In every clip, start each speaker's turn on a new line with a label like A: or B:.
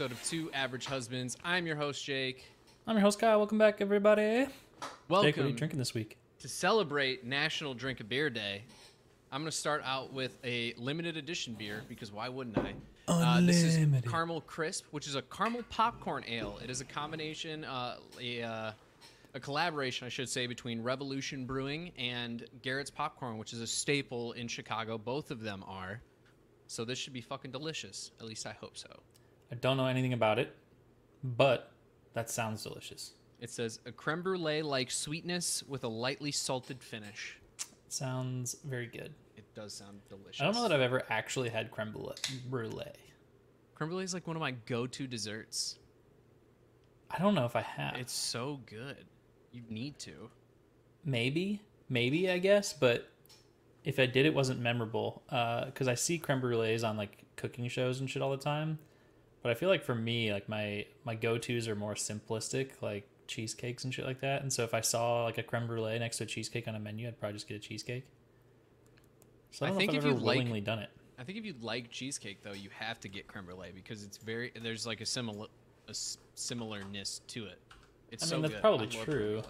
A: episode of Two Average Husbands. I'm your host, Jake.
B: I'm your host Kyle. Welcome back, everybody.
A: Welcome
B: Jake, what are you drinking this week?
A: to celebrate National Drink a Beer Day. I'm going to start out with a limited edition beer because why wouldn't I? Uh, this is. Caramel Crisp, which is a caramel popcorn ale. It is a combination, uh, a, uh, a collaboration, I should say, between Revolution Brewing and Garrett's Popcorn, which is a staple in Chicago. Both of them are. So this should be fucking delicious. At least I hope so.
B: I don't know anything about it, but that sounds delicious.
A: It says a creme brulee like sweetness with a lightly salted finish.
B: sounds very good.
A: It does sound delicious.
B: I don't know that I've ever actually had creme brulee. brulee.
A: creme brulee is like one of my go-to desserts.
B: I don't know if I have.
A: It's so good. You need to.
B: maybe, maybe I guess, but if I did, it wasn't memorable. Uh, because I see creme brulees on like cooking shows and shit all the time. But I feel like for me, like my my go tos are more simplistic, like cheesecakes and shit like that. And so if I saw like a creme brulee next to a cheesecake on a menu, I'd probably just get a cheesecake. So I
A: I think if you
B: ever
A: like-
B: willingly done it.
A: I think if you like cheesecake though, you have to get creme brulee because it's very there's like a similar a similarness to it. It's
B: I
A: so
B: mean, that's
A: good.
B: probably
A: I
B: true.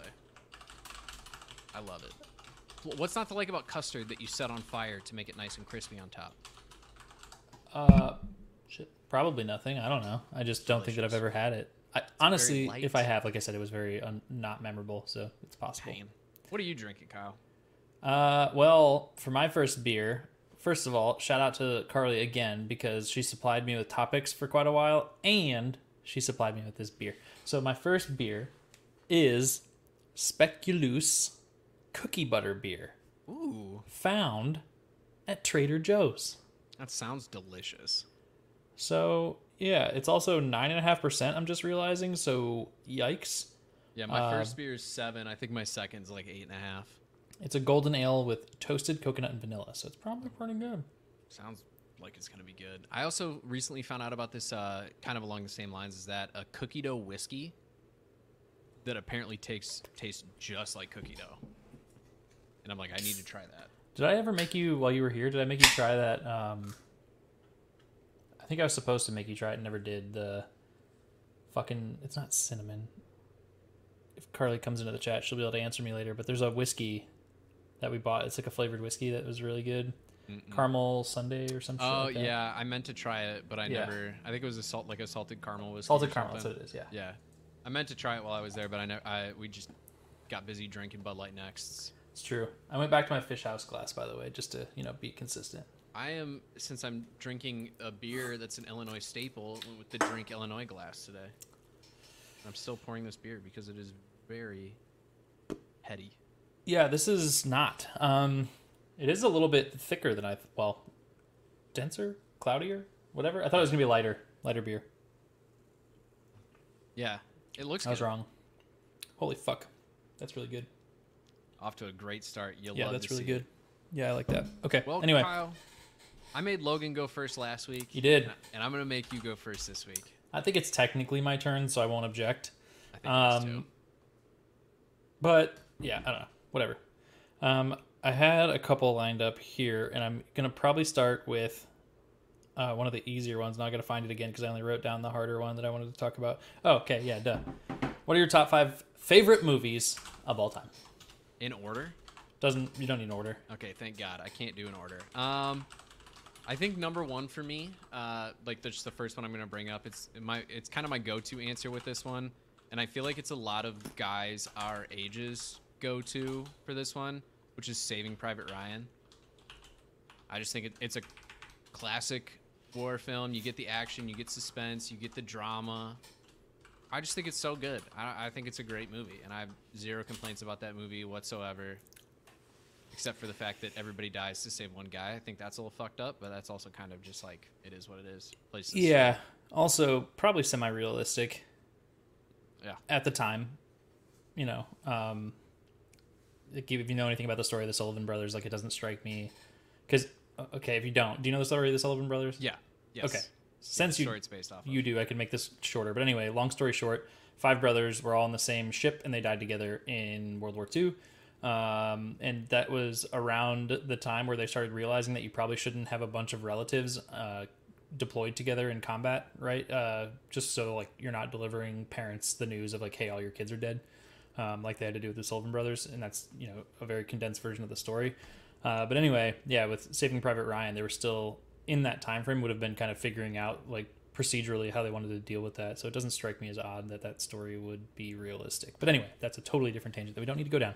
A: I love it. What's not to like about custard that you set on fire to make it nice and crispy on top?
B: Uh, probably nothing. I don't know. I just don't think that I've ever had it. I, honestly, if I have, like I said, it was very un- not memorable, so it's possible.
A: What are you drinking, Kyle?
B: Uh, well, for my first beer, first of all, shout out to Carly again because she supplied me with topics for quite a while, and she supplied me with this beer. So my first beer is Speculoos Cookie Butter Beer,
A: Ooh,
B: found at Trader Joe's.
A: that sounds delicious.
B: So yeah, it's also nine and a half percent. I'm just realizing. So yikes!
A: Yeah, my
B: Uh,
A: first beer is seven. I think my second's like eight and a half.
B: It's a golden ale with toasted coconut and vanilla, so it's probably pretty good.
A: Sounds like it's gonna be good. I also recently found out about this, uh, kind of along the same lines as that, a cookie dough whiskey that apparently takes tastes just like cookie dough. And I'm like, I need to try that.
B: Did I ever make you while you were here? Did I make you try that? Um, think I was supposed to make you try it, and never did. The fucking it's not cinnamon. If Carly comes into the chat, she'll be able to answer me later. But there's a whiskey that we bought. It's like a flavored whiskey that was really good. Caramel Sunday or some shit.
A: Oh
B: like that.
A: yeah, I meant to try it, but I
B: Yeah.
A: never. I think it was a salt, like a salted caramel whiskey.
B: salted caramel. That's
A: something.
B: what it is. Yeah.
A: Yeah, I meant to try it while I was there, but I know I we just got busy drinking Bud Light next.
B: it's true. I went back to my fish house glass, by the way, just to you know be consistent.
A: I am since I'm drinking a beer that's an Illinois staple with the drink Illinois glass today. I'm still pouring this beer because it is very heady.
B: Yeah, this is not. Um, it is a little bit thicker than I well, denser, cloudier, whatever. I thought it was gonna be lighter, lighter beer.
A: Yeah, it looks
B: I was
A: good.
B: wrong. Holy fuck, that's really good.
A: Off to a great start. You'll
B: Yeah,
A: love
B: that's really
A: see it.
B: good. Yeah, I like that. Okay.
A: Well,
B: anyway,
A: Kyle, I made Logan go first last week.
B: You did.
A: and, I, am gonna make you go first this week.
B: I think it's technically my turn, so I won't object.
A: I think
B: Um,
A: too.
B: But yeah, I don't know. Whatever. Um, I had a couple lined up here, and I'm gonna probably start with uh, one of the easier ones. Not gonna find it again because I only wrote down the harder one that I wanted to talk about. Oh, okay, yeah, duh. What are your top five favorite movies of all time?
A: In order.
B: Doesn't you don't need an order.
A: Okay, thank God. I can't do an order. Um, I think number one for me, uh, like just the first one I'm gonna bring up. It's my, it's kind of my go-to answer with this one, and I feel like it's a lot of guys our ages go-to for this one, which is Saving Private Ryan. I just think it, it's a classic war film. You get the action, you get suspense, you get the drama. I just think it's so good. I, I think it's a great movie, and I have zero complaints about that movie whatsoever except for the fact that everybody dies to save one guy. I think that's a little fucked up, but that's also kind of just like it is what it is. Places.
B: Yeah. Also, probably semi-realistic
A: Yeah.
B: at the time. You know, um, if you know anything about the story of the Sullivan brothers, like it doesn't strike me because okay, if you don't, do you know the story of the Sullivan brothers?
A: Yeah. Yes.
B: Okay.
A: Yeah,
B: Since
A: the
B: you
A: it's based off. Of.
B: you do, I can make this shorter. But anyway, long story short, five brothers were all on the same ship and they died together in World War II. Um, and that was around the time where they started realizing that you probably shouldn't have a bunch of relatives uh, deployed together in combat, right? Uh, just so like you're not delivering parents the news of like, hey, all your kids are dead, um, like they had to do with the Sullivan brothers, and that's you know a very condensed version of the story. Uh, but anyway, yeah, with Saving Private Ryan, they were still in that time frame would have been kind of figuring out like procedurally how they wanted to deal with that. So it doesn't strike me as odd that that story would be realistic. But anyway, that's a totally different tangent that we don't need to go down.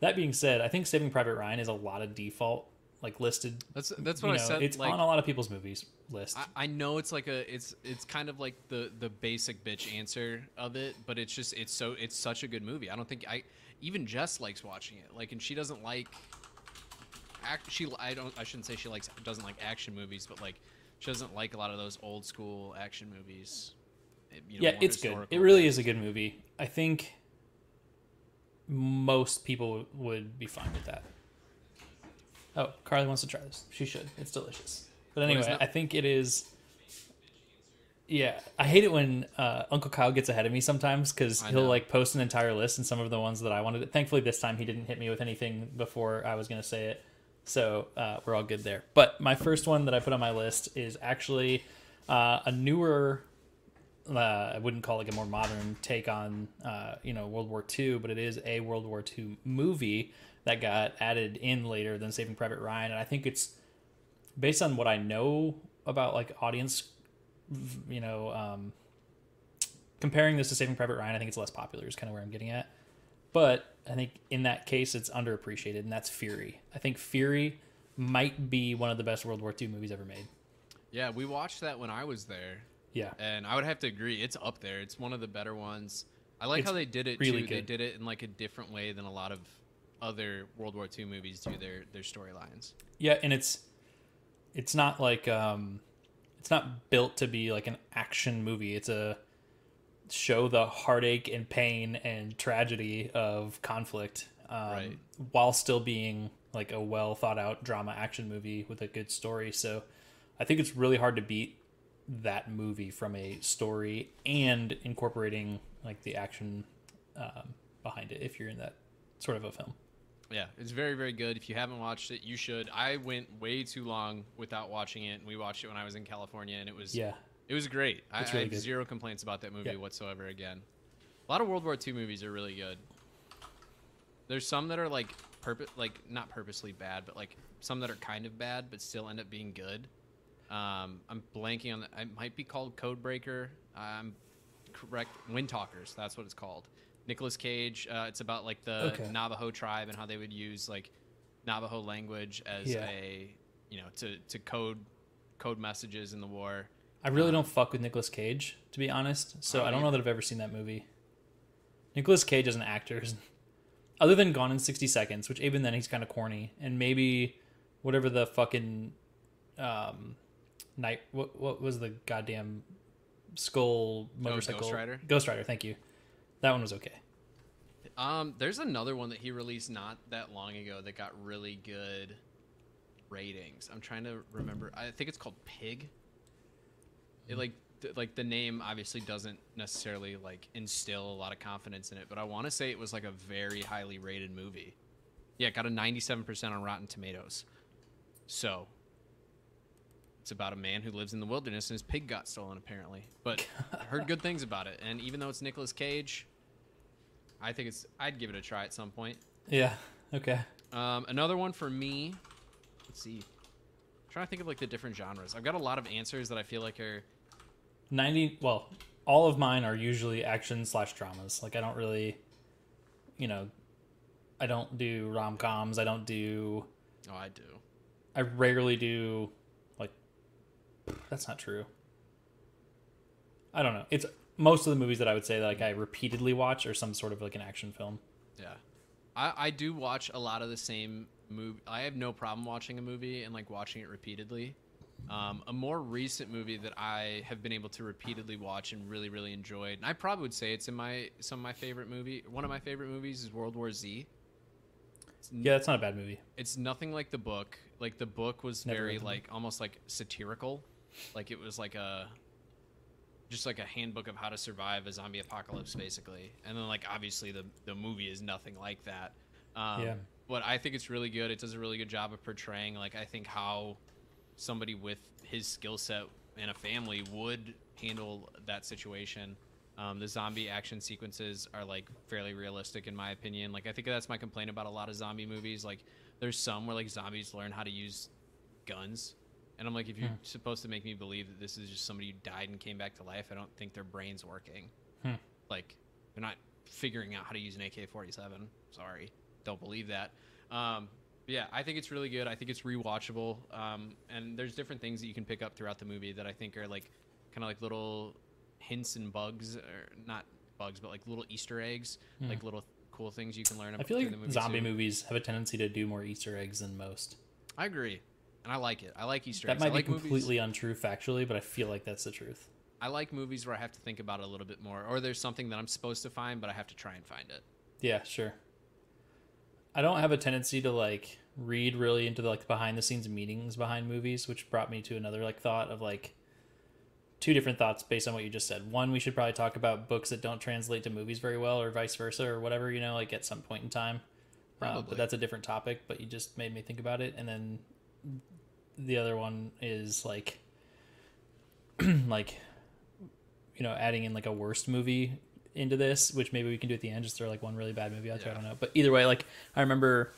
B: That being said, I think Saving Private Ryan is a lot of default like listed.
A: That's that's
B: you
A: what
B: know,
A: I said.
B: It's
A: like,
B: on a lot of people's movies list.
A: I, I know it's like a it's it's kind of like the the basic bitch answer of it, but it's just it's so it's such a good movie. I don't think I even Jess likes watching it. Like, and she doesn't like. Act, she I don't I shouldn't say she likes doesn't like action movies, but like she doesn't like a lot of those old school action movies. You know,
B: yeah, it's good. It really is a good movie. I think most people would be fine with that. Oh, Carly wants to try this. She should. It's delicious. But anyway. I think it is. Yeah, I hate it when uh, Uncle Kyle gets ahead of me sometimes because he'll
A: know.
B: like post an entire list and some of the ones that I wanted. Thankfully, this time he didn't hit me with anything before I was going to say it, so uh, we're all good there. But my first one that I put on my list is actually uh, a newer uh, I wouldn't call it like a more modern take on uh, you know World War II, but it is a World War II movie that got added in later than Saving Private Ryan, and I think it's based on what I know about like audience, you know, um, comparing this to Saving Private Ryan, I think it's less popular. Is kind of where I'm getting at, but I think in that case it's underappreciated, and that's Fury. I think Fury might be one of the best World War II movies ever made.
A: Yeah, we watched that when I was there,
B: Yeah,
A: and I would have to agree, it's up there. It's one of the better ones. I like
B: It's
A: how they did it
B: really
A: too. They did it in like a different way than a lot of other World War II movies do their their storylines.
B: Yeah, and it's it's not like um it's not built to be like an action movie. It's a show the heartache and pain and tragedy of conflict um,
A: Right.
B: while still being like a well thought out drama action movie with a good story. So I think it's really hard to beat that movie from a story and incorporating like the action um, behind it if you're in that sort of a film.
A: Yeah, it's very very good. If you haven't watched it, you should. I went way too long without watching it, and we watched it when I was in California, and it was
B: Yeah.
A: it was great. I,
B: It's
A: I
B: really
A: have
B: good.
A: zero complaints about that movie
B: Yeah.
A: whatsoever. Again, a lot of World War II movies are really good. There's some that are like purpose, like not purposely bad, but like some that are kind of bad, but still end up being good. Um, I'm blanking on. The, it might be called Codebreaker. I'm correct. Wind Talkers. That's what it's called. Nicolas Cage. Uh, it's about like the
B: Okay.
A: Navajo tribe and how they would use like Navajo language as
B: Yeah.
A: a you know to to code code messages in the war.
B: I really don't fuck with Nicolas Cage, to be honest. So
A: Oh,
B: I don't know that I've ever seen that movie. Nicolas Cage as an actor, other than Gone in sixty seconds, which even then he's kind of corny, and maybe whatever the fucking um, night. What what was the goddamn skull motorcycle?
A: Ghost Rider?
B: Ghost Rider. Thank you. That one was okay.
A: Um, there's another one that he released not that long ago that got really good ratings. I'm trying to remember. I think it's called Pig. It like th- like the name obviously doesn't necessarily like instill a lot of confidence in it, but I want to say it was like a very highly rated movie. Yeah, it got a 97% on Rotten Tomatoes. So, it's about a man who lives in the wilderness and his pig got stolen apparently. But I heard good things about it, and even though it's Nicolas Cage, I think it's. I'd give it a try at some point.
B: Yeah. Okay.
A: Um, another one for me. Let's see. I'm trying to think of like the different genres. I've got a lot of answers that I feel like are.
B: 90 well all of mine are usually action slash dramas like i don't really you know i don't do rom-coms i don't do
A: Oh, I do.
B: i rarely do that's not true i don't know it's most of the movies that i would say like i repeatedly watch are some sort of like an action film
A: Yeah, I I do watch a lot of the same movie. I have no problem watching a movie and like watching it repeatedly. Um, a more recent movie that I have been able to repeatedly watch and really really enjoyed, and I probably would say it's in my some of my favorite movie. One of my favorite movies is World War Z. It's
B: yeah that's not a bad movie
A: it's nothing like the book. Like the book was
B: Never
A: very
B: read the book.
A: like almost like satirical. Like it was like a just like a handbook of how to survive a zombie apocalypse basically. And then like obviously the the movie is nothing like that. Um
B: Yeah.
A: but I think it's really good. It does a really good job of portraying like I think how somebody with his skill set and a family would handle that situation. Um, the zombie action sequences are like fairly realistic in my opinion. Like I think that's my complaint about a lot of zombie movies. Like there's some where like zombies learn how to use guns, and I'm like, if you're
B: Hmm.
A: supposed to make me believe that this is just somebody who died and came back to life, I don't think their brain's working.
B: Hmm.
A: Like they're not figuring out how to use an AK-47. Sorry, don't believe that. Um, yeah, I think it's really good. I think it's rewatchable. Um, and there's different things that you can pick up throughout the movie that I think are like kind of like little hints and bugs, or not bugs, but like little Easter eggs,
B: Hmm.
A: like little cool things you can learn.
B: I feel like
A: the movie
B: zombie
A: too.
B: movies have a tendency to do more Easter eggs than most.
A: I agree, and I like it. I like Easter
B: That
A: eggs.
B: might
A: I like
B: be
A: movies-
B: completely untrue factually, but I feel like that's the truth.
A: I like movies where I have to think about it a little bit more, or there's something that I'm supposed to find, but I have to try and find it.
B: Yeah, sure. I don't have a tendency to like read really into the like behind the scenes meetings behind movies, which brought me to another like thought of like two different thoughts based on what you just said. One, we should probably talk about books that don't translate to movies very well, or vice versa, or whatever you know, like at some point in time. Uh,
A: Probably.
B: but that's a different topic. But you just made me think about it, and then the other one is like, like, you know, adding in like a worst movie into this, which maybe we can do at the end. Just throw like one really bad movie out there. I don't know, but either way, like I remember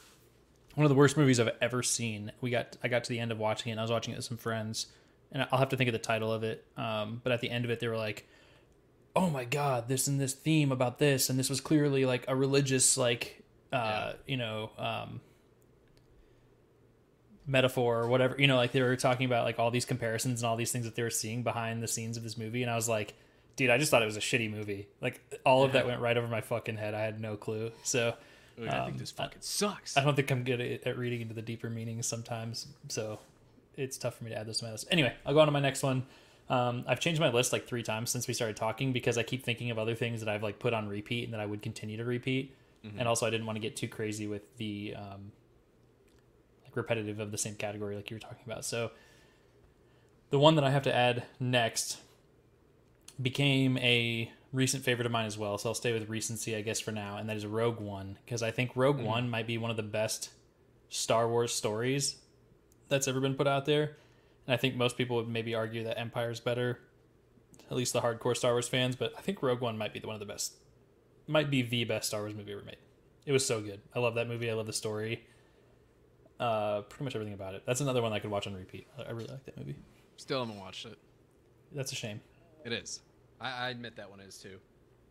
B: one of the worst movies I've ever seen. We got I got to the end of watching it. and I was watching it with some friends, and I'll have to think of the title of it. Um, but at the end of it, they were like, "Oh my god, this and this theme about this, and this was clearly like a religious like, uh, you know." Um, metaphor or whatever you know like they were talking about like all these comparisons and all these things that they were seeing behind the scenes of this movie and i was like dude i just thought it was a shitty movie like all of that went right over my fucking head i had no clue so
A: Dude, I
B: Um,
A: think this fucking sucks.
B: I don't think I'm good at, at reading into the deeper meanings sometimes, so it's tough for me to add this to my list. Anyway, I'll go on to my next one. Um, I've changed my list like three times since we started talking because I keep thinking of other things that I've like put on repeat and that I would continue to repeat. And also, I didn't want to get too crazy with the um, repetitive of the same category like you were talking about. So the one that I have to add next became a recent favorite of mine as well. So I'll stay with recency, I guess, for now, and that is Rogue One because I think Rogue mm-hmm. One might be one of the best Star Wars stories that's ever been put out there. And I think most people would maybe argue that Empire's better, at least the hardcore Star Wars fans. But I think Rogue One might be the one of the best, might be the best Star Wars movie ever made. It was so good. I love that movie. I love the story. Uh, pretty much everything about it. That's another one I could watch on repeat. I really like that movie.
A: Still haven't watched it.
B: That's a shame.
A: It is. I, I admit that one is too.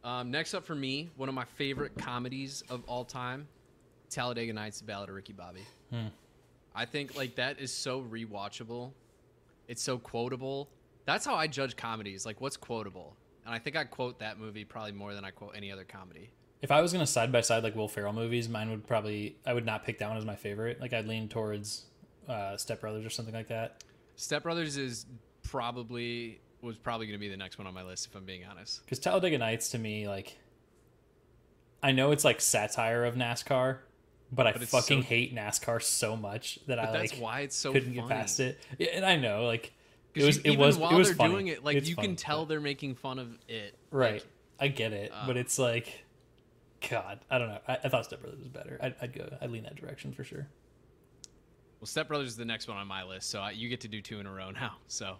A: Um, next up for me, one of my favorite comedies of all time, Talladega Nights: The Ballad of Ricky Bobby.
B: Hmm.
A: I think like that is so rewatchable. It's so quotable. That's how I judge comedies. Like, what's quotable? And I think I quote that movie probably more than I quote any other comedy.
B: If I was gonna side by side like Will Ferrell movies, mine would probably I would not pick that one as my favorite. Like I'd lean towards uh, Step Brothers or something like that.
A: Step Brothers is probably was probably going to be the next one on my list if I'm being honest.
B: Because Talladega Nights to me, like, I know it's like satire of NASCAR, but I
A: But it's
B: fucking
A: so-
B: hate NASCAR so much that
A: But
B: I
A: that's
B: like
A: why it's so
B: couldn't
A: funny.
B: get past it. Yeah, and I know, like, it was
A: you-
B: it
A: even
B: was
A: while
B: it was
A: they're
B: funny.
A: doing it, like
B: It's
A: you
B: funny,
A: can tell
B: but-
A: they're making fun of it.
B: right.
A: Like,
B: I get it, but
A: uh,
B: it's like, God, I don't know. I, I thought Step Brothers was better. I'd, I'd go. I'd lean that direction for sure.
A: well, Step Brothers is the next one on my list, so I, you get to do two in a row now. So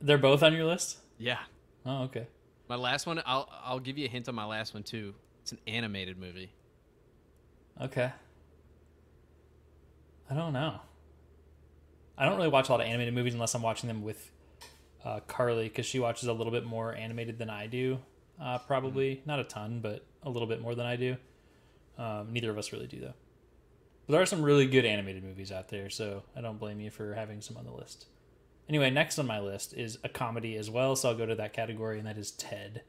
B: They're both on your list.
A: yeah,
B: Oh, okay.
A: my last one. I'll I'll give you a hint on my last one too. It's an animated movie.
B: Okay. I don't know. I don't really watch a lot of animated movies unless I'm watching them with uh, Carly because she watches a little bit more animated than I do. Uh, probably not a ton, but a little bit more than I do. Um, neither of us really do though. But there are some really good animated movies out there, so I don't blame you for having some on the list. Anyway, next on my list is a comedy as well, so I'll go to that category, and that is Ted.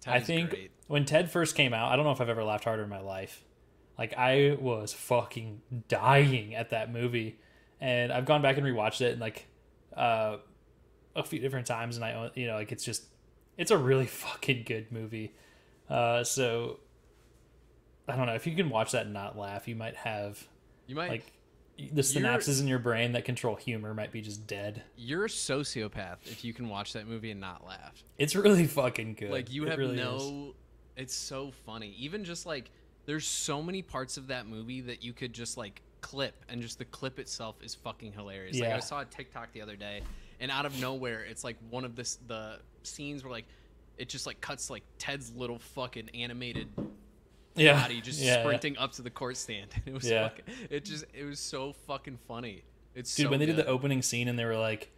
A: Ted
B: I think
A: great.
B: when Ted first came out, I don't know if I've ever laughed harder in my life. Like I was fucking dying at that movie, and I've gone back and rewatched it and like uh, a few different times, and I you know like it's just it's a really fucking good movie. Uh, so I don't know if you can watch that and not laugh, you might have
A: You might
B: like the synapses in your brain that control humor might be just dead.
A: you're a sociopath if you can watch that movie and not laugh.
B: It's really fucking good.
A: Like you
B: It
A: have
B: really
A: no.
B: is.
A: It's so funny. Even just like there's so many parts of that movie that you could just like clip, and just the clip itself is fucking hilarious. Like
B: Yeah.
A: I saw a TikTok the other day, and out of nowhere, it's like one of this the scenes where like it just like cuts like Ted's little fucking animated
B: yeah,
A: body just
B: yeah, yeah.
A: sprinting up to the court stand. It was
B: Yeah.
A: fucking, it just it was so fucking funny. It's
B: Dude,
A: so
B: when they did the opening scene and they were like,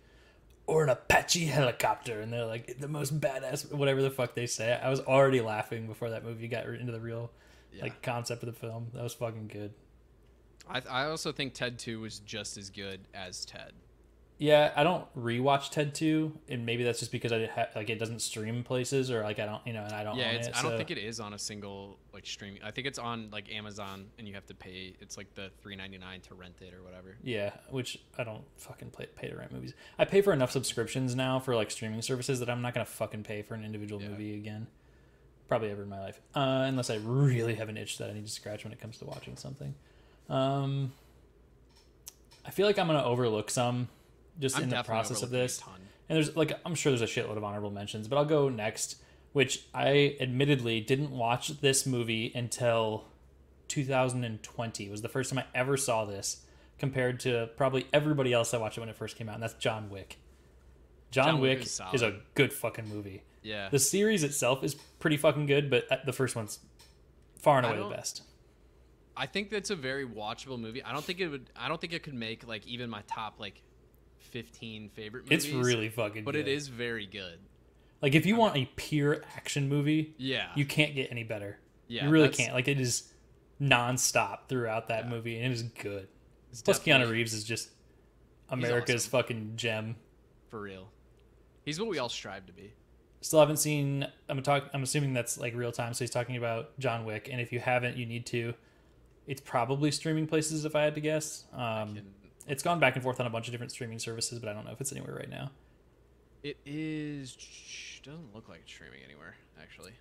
B: or an Apache helicopter, and they're like the most badass, whatever the fuck they say. I was already laughing before that movie got into the real
A: Yeah.
B: like concept of the film. That was fucking good.
A: I I also think Ted 2 was just as good as Ted.
B: Yeah, I don't rewatch Ted two, and maybe that's just because I ha- like it doesn't stream places or like I don't, you know, and I don't.
A: Yeah, it's,
B: it,
A: I don't think it is on a single like streaming. I think it's on like Amazon and you have to pay. It's like the 3.99 to rent it or whatever.
B: Yeah, which I don't fucking pay, pay to rent movies. I pay for enough subscriptions now for like streaming services that I'm not gonna fucking pay for an individual
A: Yeah.
B: movie again. Probably ever in my life, uh, unless I really have an itch that I need to scratch when it comes to watching something. Um, I feel like I'm gonna overlook some just
A: I'm
B: in the process of this. And there's like I'm sure there's a shitload of honorable mentions, but I'll go next, which I admittedly didn't watch this movie until 2020. It was the first time I ever saw this compared to probably everybody else I watched it when it first came out, and that's John Wick. John,
A: John Wick is
B: is, a good fucking movie.
A: Yeah.
B: The series itself is pretty fucking good, but uh, the first one's far and away the best.
A: I think that's a very watchable movie. I don't think it would. I don't think it could make like even my top like 15 favorite movies.
B: It's really fucking good.
A: but
B: good.
A: it is very good.
B: Like if you want a pure action movie,
A: Yeah.
B: you can't get any better.
A: yeah.
B: you really
A: that's-
B: can't. Like it is nonstop throughout that
A: Yeah.
B: movie, and it is good.
A: it's
B: Plus, Keanu Reeves is just America's
A: awesome.
B: fucking gem.
A: for real. He's what we all strive to be.
B: Still haven't seen. I'm talk. I'm assuming that's like real time. So he's talking about John Wick, and if you haven't, you need to. It's probably streaming places, if I had to guess. Um, it's gone back and forth on a bunch of different streaming services, but I don't know if it's anywhere right now.
A: It is. Doesn't look like it's streaming anywhere actually.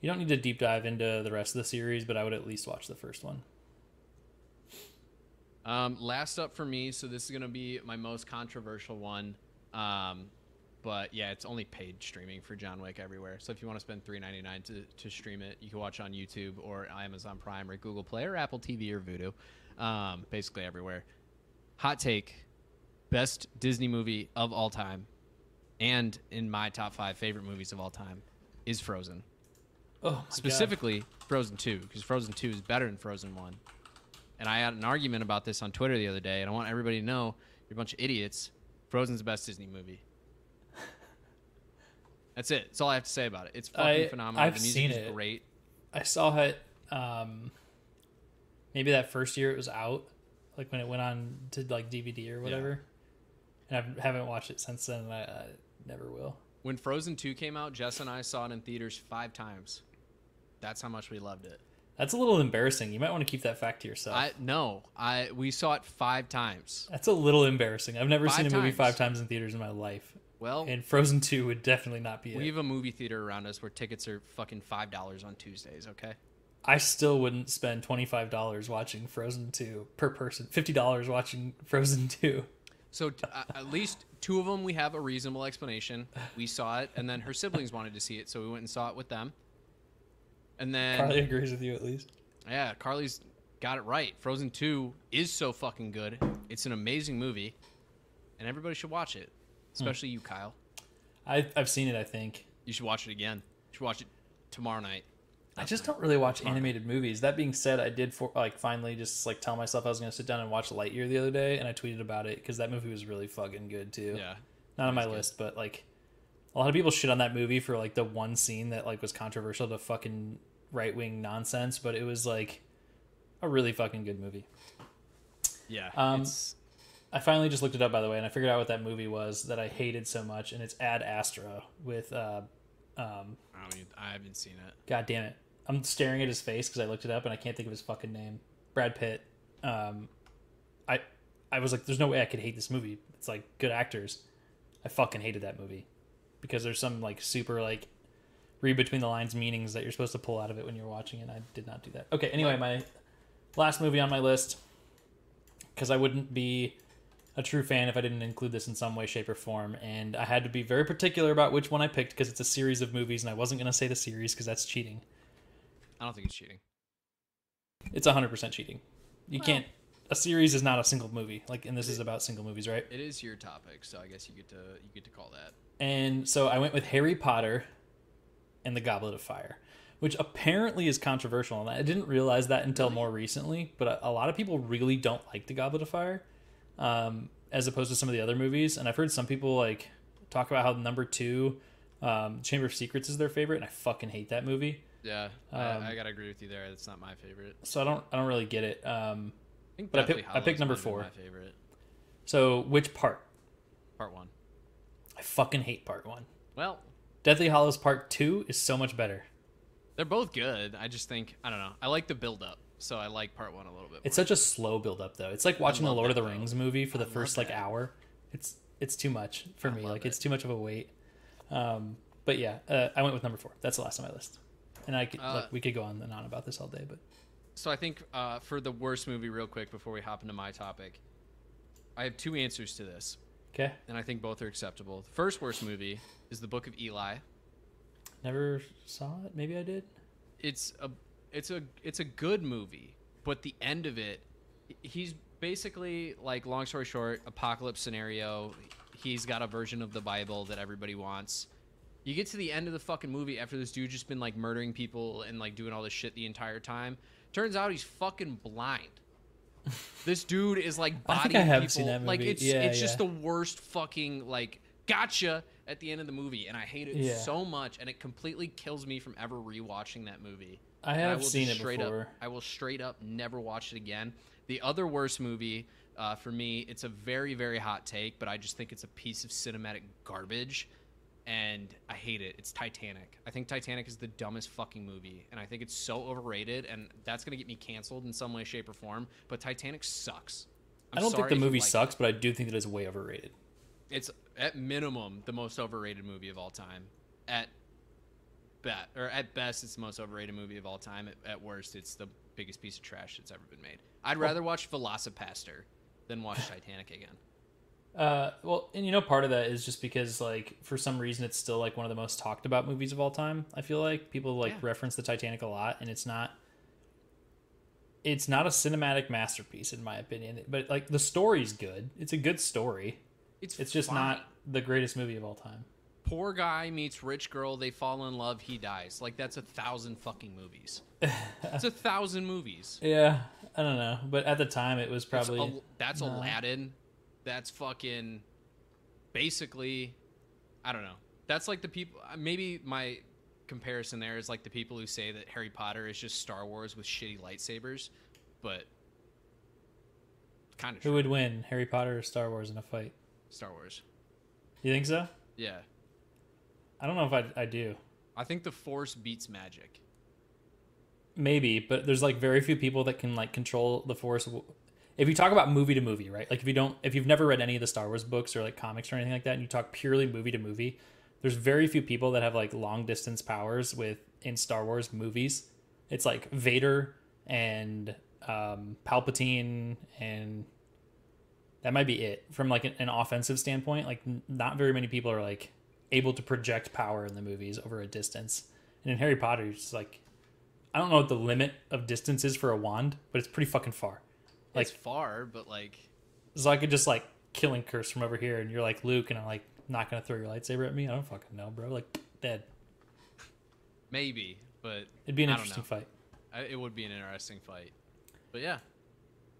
B: You don't need to deep dive into the rest of the series, but I would at least watch the first one.
A: Um, last up for me, so this is gonna be my most controversial one. Um, but yeah, it's only paid streaming for John Wick everywhere. So if you want to spend three ninety nine to to stream it, you can watch on YouTube or Amazon Prime or Google Play or Apple TV or Vudu. Um, basically everywhere. Hot take: best Disney movie of all time, and in my top five favorite movies of all time, is Frozen.
B: Oh, my God.
A: Specifically, Frozen 2, because Frozen 2 is better than Frozen 1. And I had an argument about this on Twitter the other day, and I want everybody to know you're a bunch of idiots. Frozen's the best Disney movie. That's it. That's all I have to say about it. It's fucking
B: I-
A: phenomenal.
B: I've
A: the music
B: seen
A: is
B: it.
A: great.
B: I saw it um maybe that first year it was out, like when it went on to like DVD or whatever. And I haven't watched it since then. And I, I never will.
A: When Frozen 2 came out, Jess and I saw it in theaters five times. That's how much we loved it.
B: That's a little embarrassing. You might want to keep that fact to yourself.
A: I no, I we saw it five times.
B: That's a little embarrassing. I've never
A: Five
B: seen a movie
A: times.
B: five times in theaters in my life,
A: Well,
B: and Frozen Two would definitely not be it.
A: we have a movie theater around us where tickets are fucking five dollars on Tuesdays. Okay.
B: I still wouldn't spend twenty five dollars watching Frozen Two per person. Fifty dollars watching Frozen Two.
A: So t- uh, at least two of them we have a reasonable explanation. We saw it, and then her siblings wanted to see it, so we went and saw it with them. And then
B: Carly agrees with you at least.
A: yeah, Carly's got it right. Frozen Two is so fucking good. It's an amazing movie, and everybody should watch it, especially you, Kyle.
B: I I've seen it. I think.
A: You should watch it again. You should watch it tomorrow night.
B: I just don't really watch animated movies. That being said, I did for like finally just like tell myself I was going to sit down and watch Lightyear the other day, and I tweeted about it because that movie was really fucking good too.
A: Yeah,
B: Not on my
A: good.
B: list, but like a lot of people shit on that movie for like the one scene that like was controversial to fucking right wing nonsense, but it was like a really fucking good movie.
A: yeah.
B: Um,
A: it's,
B: I finally just looked it up by the way, and I figured out what that movie was that I hated so much, and it's Ad Astra with uh, um,
A: I, I haven't seen it.
B: God damn it. I'm staring at his face because I looked it up and I can't think of his fucking name. Brad Pitt. Um, I I was like, there's no way I could hate this movie. It's like good actors. I fucking hated that movie because there's some like super like read between the lines meanings that you're supposed to pull out of it when you're watching it. And I did not do that. Okay, anyway, my last movie on my list because I wouldn't be a true fan if I didn't include this in some way, shape, or form. And I had to be very particular about which one I picked because it's a series of movies, and I wasn't going to say the series because that's cheating.
A: I don't think it's cheating.
B: It's 100% cheating. You
A: Well-
B: can't a series is not a single movie. Like, and this is about single movies, right?
A: It is your topic, so I guess you get to you get to call that.
B: And so I went with Harry Potter and the Goblet of Fire, which apparently is controversial. And I didn't realize that until more recently, but a, a lot of people really don't like the Goblet of Fire, um, as opposed to some of the other movies. And I've heard some people like talk about how number two, um, Chamber of Secrets, is their favorite, and I fucking hate that movie.
A: Yeah,
B: Um,
A: I, I gotta agree with you there. It's not my favorite.
B: So I don't, I don't really get it. Um,
A: I think
B: But I picked- I picked number
A: might have been
B: four.
A: My favorite
B: so which part?
A: part one.
B: I fucking hate part one.
A: Well,
B: Deathly Hallows Part Two is so much better.
A: they're both good. I just think I don't know. I like the build up, so I like part one a little bit. More.
B: It's such a slow build up though. It's like watching the Lord of the
A: though.
B: Rings movie for the first like
A: that.
B: hour. It's it's too much for
A: I
B: me. Like it's too much of a wait. Um, but yeah, uh, I went with number four. That's the last on my list. And I could,
A: Uh,
B: like we could go on and on about this all day, but
A: So I think uh, for the worst movie, real quick before we hop into my topic, I have two answers to this,
B: okay.
A: and I think both are acceptable. The first worst movie is The Book of Eli.
B: Never saw it. Maybe I did.
A: It's a it's a it's a good movie, but the end of it, he's basically like long story short, apocalypse scenario. He's got a version of the Bible that everybody wants. You get to the end of the fucking movie after this dude just been like murdering people and like doing all this shit the entire time. Turns out he's fucking blind. this dude is like
B: I
A: bodying
B: I have
A: people.
B: seen that
A: Like it's
B: Yeah,
A: it's just the worst fucking like gotcha at the end of the movie, and I hate it
B: Yeah.
A: so much, and it completely kills me from ever rewatching that movie.
B: I have
A: will
B: seen it
A: straight
B: before.
A: Up, I will straight up never watch it again. The other worst movie uh, for me, it's a very very hot take, but I just think it's a piece of cinematic garbage, and I hate it. It's Titanic. I think Titanic is the dumbest fucking movie, and I think it's so overrated, and that's gonna get me canceled in some way, shape, or form. But Titanic sucks. I'm
B: I don't think the movie
A: like it.
B: sucks, but I do think that it's way overrated.
A: It's at minimum the most overrated movie of all time. At bet or at best, it's the most overrated movie of all time. At, at worst, it's the biggest piece of trash that's ever been made. I'd rather watch Velocipastor than watch Titanic again.
B: Uh, well, and you know, part of that is just because, like, for some reason, it's still like one of the most talked about movies of all time. I feel like people like
A: Yeah.
B: reference the Titanic a lot, and it's not. It's not a cinematic masterpiece, in my opinion. But like, the story's good. It's a good story.
A: It's
B: It's just not the greatest movie of all time.
A: Poor guy meets rich girl. They fall in love. He dies. Like that's a thousand fucking movies. it's a thousand movies.
B: Yeah, I don't know, but at the time, it was probably
A: that's
B: no.
A: Aladdin. That's fucking basically I don't know. That's like the people uh, maybe my comparison there is like the people who say that Harry Potter is just Star Wars with shitty lightsabers, but kind of
B: who would win, Harry Potter or Star Wars in a fight.
A: Star Wars.
B: You think so?
A: Yeah.
B: I don't know if I, I do.
A: I think the force beats magic.
B: Maybe, but there's like very few people that can like control the force. If you talk about movie to movie, right? Like if you don't, if you've never read any of the Star Wars books or like comics or anything like that, and you talk purely movie to movie, there's very few people that have like long distance powers with in Star Wars movies. It's like Vader and um, Palpatine, and that might be it from like an, an offensive standpoint. Like not very many people are like able to project power in the movies over a distance. And in Harry Potter, it's like I don't know what the limit of distance is for a wand, but it's pretty fucking far.
A: It's far, but like
B: So I could just like killing curse from over here, and you're like Luke, and I'm like not gonna throw your lightsaber at me. I don't fucking know, bro. Like dead.
A: maybe, but
B: It'd be an
A: I
B: interesting fight.
A: I, it would be an interesting fight. But yeah.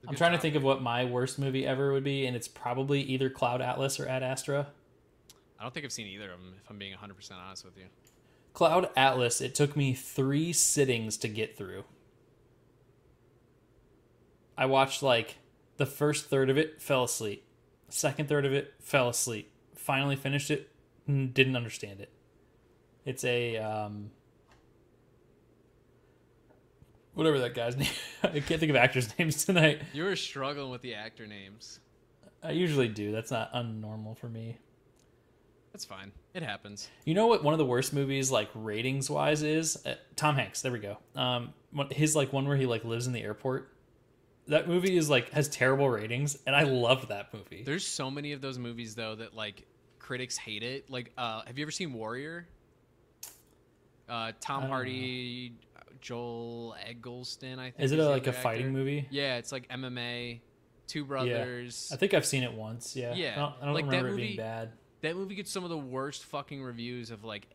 B: I'm trying to think of what my worst movie ever would be, and it's probably either Cloud Atlas or Ad Astra.
A: I don't think I've seen either of them if I'm being 100% honest with you.
B: Cloud Atlas, it took me three sittings to get through. I watched like the first third of it, fell asleep. Second third of it, fell asleep. Finally finished it, didn't understand it. It's a um, whatever that guy's name. I can't think of actors' names tonight.
A: You were struggling with the actor names.
B: I usually do. That's not unnormal for me.
A: That's fine. It happens.
B: You know what? One of the worst movies, like ratings wise, is uh, Tom Hanks. There we go. Um, his like one where he like lives in the airport. That movie is like has terrible ratings, and I love that movie.
A: There's so many of those movies though that like critics hate it. Like, uh, have you ever seen Warrior? Uh, Tom Hardy, Joel Edgerton. I think
B: is it a, like a
A: other
B: fighting movie?
A: Yeah, it's like MMA. Two Brothers. Yeah.
B: I think I've seen it once. Yeah.
A: Yeah,
B: I don't, I don't
A: like that
B: remember it being bad.
A: that movie gets some of the worst fucking reviews of like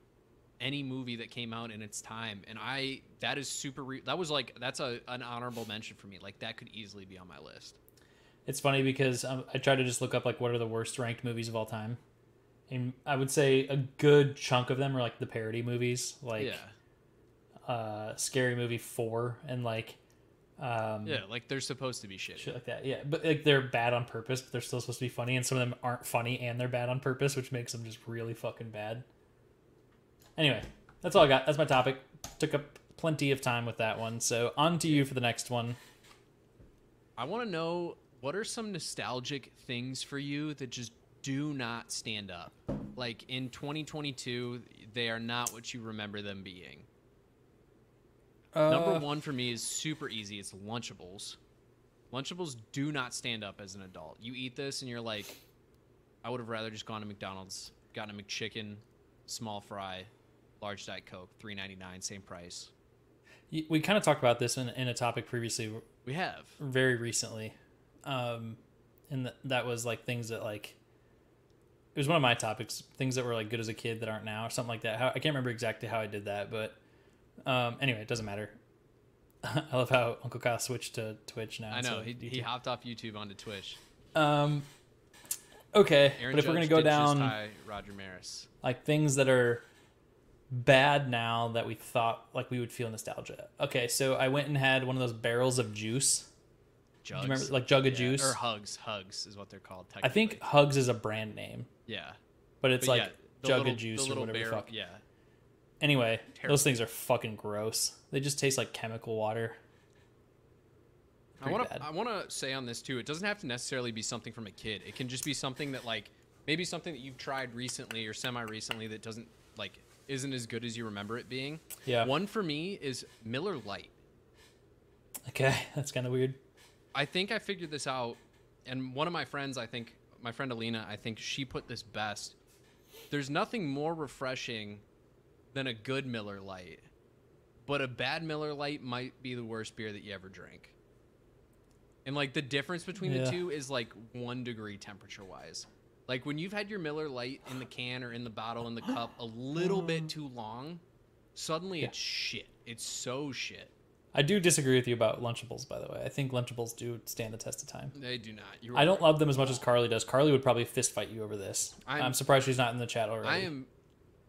A: any movie that came out in its time and i that is super re- that was like that's a an honorable mention for me like that could easily be on my list
B: It's funny because um, I tried to just look up like what are the worst ranked movies of all time, and I would say a good chunk of them are like the parody movies, like
A: yeah
B: uh, Scary Movie Four and like um,
A: yeah like they're supposed to be shitty
B: shit like that. Yeah, but like they're bad on purpose, but they're still supposed to be funny, and some of them aren't funny and they're bad on purpose, which makes them just really fucking bad. Anyway, that's all I got. That's my topic. Took up plenty of time with that one, so on to you for the next one.
A: i want to know what are some nostalgic things for you that just do not stand up like in 2022 they are not what you remember them being Number
B: Uh,
A: one for me is super easy. It's Lunchables. Lunchables do not stand up as an adult. You eat this and you're like, I would have rather just gone to McDonald's, gotten a McChicken, small fry, large diet coke, three ninety nine, same price.
B: we kind of talked about this in, in a topic previously,
A: We have.
B: very recently, um, and th- that was like things that like it was one of my topics, things that were like good as a kid that aren't now, or something like that. How, I can't remember exactly how I did that, but um, anyway, it doesn't matter. I love how Uncle Kyle switched to Twitch now.
A: I know he, he hopped off YouTube onto Twitch.
B: Um, okay,
A: Aaron
B: but if we're gonna go down
A: Roger Maris.
B: like things that are bad now that we thought like we would feel nostalgia. Okay, so I went and had one of those barrels of juice. Do
A: Jugs.
B: you remember like jug of
A: Yeah,
B: juice?
A: or Hugs. Hugs is what they're called.
B: I think. Hugs is a brand name,
A: Yeah.
B: but it's
A: But
B: like
A: yeah,
B: jug
A: little-
B: of juice or whatever. the
A: barrel-
B: fuck.
A: Yeah.
B: Anyway,
A: Terrible.
B: those things are fucking gross. They just taste like chemical water.
A: I
B: Pretty
A: want to I want to say on this too. It doesn't have to necessarily be something from a kid. It can just be something that like maybe something that you've tried recently or semi recently that doesn't like isn't as good as you remember it being.
B: Yeah.
A: One for me is Miller Lite.
B: Okay, that's kind of weird.
A: I think I figured this out, and one of my friends, I think my friend Alina, I think she put this best. There's nothing more refreshing than a good Miller Lite, but a bad Miller Lite might be the worst beer that you ever drink. And like the difference between
B: Yeah.
A: the two is like one degree temperature wise. Like when you've had your Miller Lite in the can or in the bottle in the cup a little bit too long, suddenly
B: Yeah.
A: it's shit. It's so shit.
B: I do disagree with you about Lunchables, by the way. I think Lunchables do stand the test of time.
A: They do not. You're
B: I don't love them as much as Carly does. Carly would probably fist fight you over this. I'm,
A: I'm-
B: surprised she's not in the chat already.
A: I am,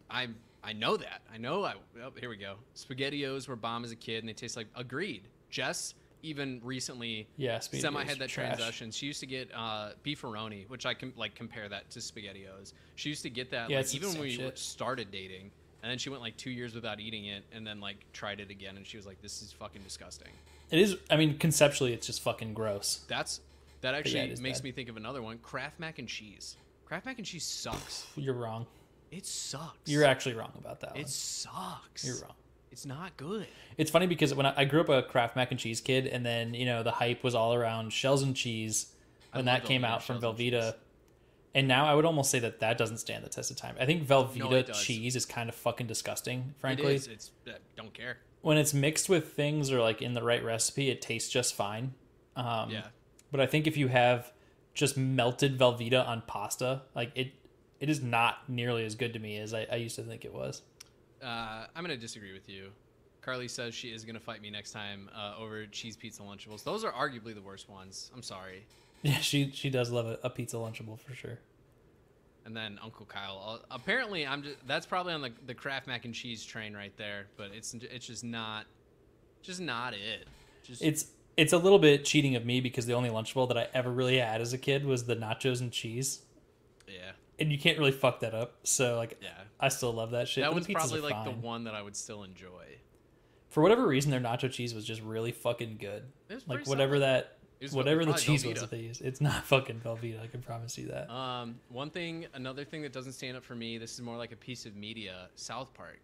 A: I'm, I know that. I know. I. Oh, here we go. Spaghettios were bomb as a kid, and they taste like. Agreed. Jess even recently.
B: Yeah,
A: Semi had that
B: trash.
A: transition. She used to get uh, beefaroni, which I can like compare that to Spaghettios. She used to get that
B: Yeah,
A: like, even when we
B: shit.
A: started dating, and then she went like two years without eating it, and then like tried it again, and she was like, "This is fucking disgusting."
B: It is. I mean, conceptually, it's just fucking gross.
A: That's that actually
B: is
A: makes
B: bad.
A: me think of another one: Kraft mac and cheese. Kraft mac and cheese sucks.
B: You're wrong.
A: It sucks.
B: You're actually wrong about that.
A: It
B: one.
A: sucks.
B: You're wrong.
A: It's not good.
B: It's funny because when I, I grew up a Kraft mac and cheese kid, and then you know the hype was all around shells and cheese
A: I
B: when that came out from
A: shells and
B: Velveeta. And now I would almost say that that doesn't stand the test of time. I think Velveeta
A: it does.
B: cheese is kind of fucking disgusting, frankly.
A: is. It's uh, don't care.
B: When it's mixed with things or like in the right recipe, it tastes just fine. Um,
A: Yeah.
B: But I think if you have just melted Velveeta on pasta, like it, it is not nearly as good to me as I, I used to think it was.
A: Uh, I'm gonna disagree with you. Carly says she is gonna fight me next time uh, over cheese pizza Lunchables. Those are arguably the worst ones. I'm sorry.
B: Yeah, she she does love a, a pizza lunchable for sure.
A: And then Uncle Kyle. Apparently, I'm just that's probably on the the Kraft mac and cheese train right there. But it's it's just not, just not it. Just
B: It's it's a little bit cheating of me because the only lunchable that I ever really had as a kid was the nachos and cheese,
A: yeah,
B: and you can't really fuck that up. So like,
A: yeah.
B: I still love that shit.
A: That was probably like the one that I would still enjoy.
B: For whatever reason, their nacho cheese was just really fucking good. Like whatever
A: solid.
B: that, whatever the cheese
A: Velveeta.
B: was that they used, it's not fucking Velveeta. I can promise you that.
A: Um, one thing, another thing that doesn't stand up for me. This is more like a piece of media. South Park.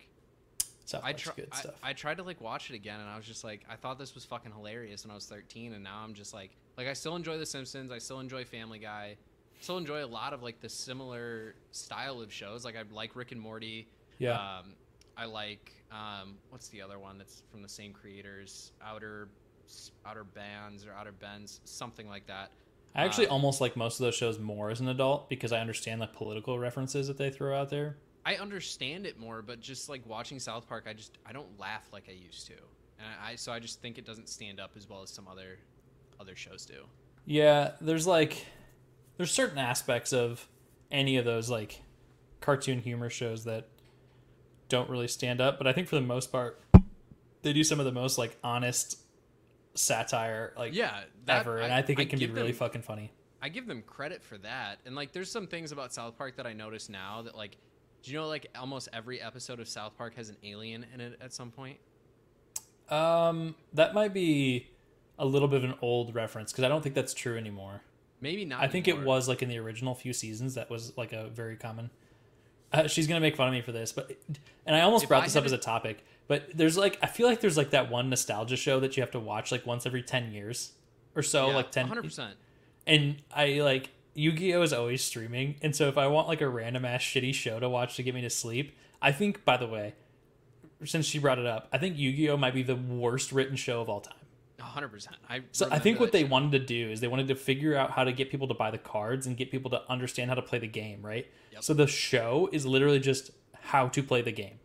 B: South
A: I,
B: Park's
A: try,
B: good
A: I,
B: stuff.
A: I tried to like watch it again, and I was just like, I thought this was fucking hilarious when I was 13, and now I'm just like, like I still enjoy The Simpsons. I still enjoy Family Guy. Still enjoy a lot of like the similar style of shows. Like I like Rick and Morty.
B: yeah,
A: Um, I like um, what's the other one that's from the same creators? Outer Outer Bands or Outer Bends, something like that.
B: I actually
A: Uh,
B: almost like most of those shows more as an adult because I understand the political references that they throw out there.
A: I understand it more, but just like watching South Park, I just I don't laugh like I used to, and I so I just think it doesn't stand up as well as some other other shows do.
B: Yeah, there's like there's certain aspects of any of those like cartoon humor shows that don't really stand up, but I think for the most part they do some of the most like honest satire like
A: Yeah, that-
B: ever, and I, think it can be
A: give
B: really fucking funny.
A: I give them credit for that. And like there's some things about South Park that I notice now that like do you know like almost every episode of South Park has an alien in it at some point?
B: Um, that might be a little bit of an old reference because I don't think that's true anymore.
A: Maybe not.
B: I think it was like in the original few seasons that was like a very common. Uh, she's gonna make fun of me for this, but and I almost
A: If
B: brought
A: I
B: this up as
A: a-
B: topic. But there's like I feel like there's like that one nostalgia show that you have to watch like once every ten years or so,
A: Yeah,
B: like ten.
A: 100%.
B: And I like Yu-Gi-Oh is always streaming, and so if I want like a random ass shitty show to watch to get me to sleep, I think. By the way, since she brought it up, I think Yu-Gi-Oh might be the worst written show of all time.
A: 100%. I
B: So I think what they wanted to do is they wanted to figure out how to get people to buy the cards and get people to understand how to play the game, right?
A: Yep.
B: So the show is literally just how to play the game.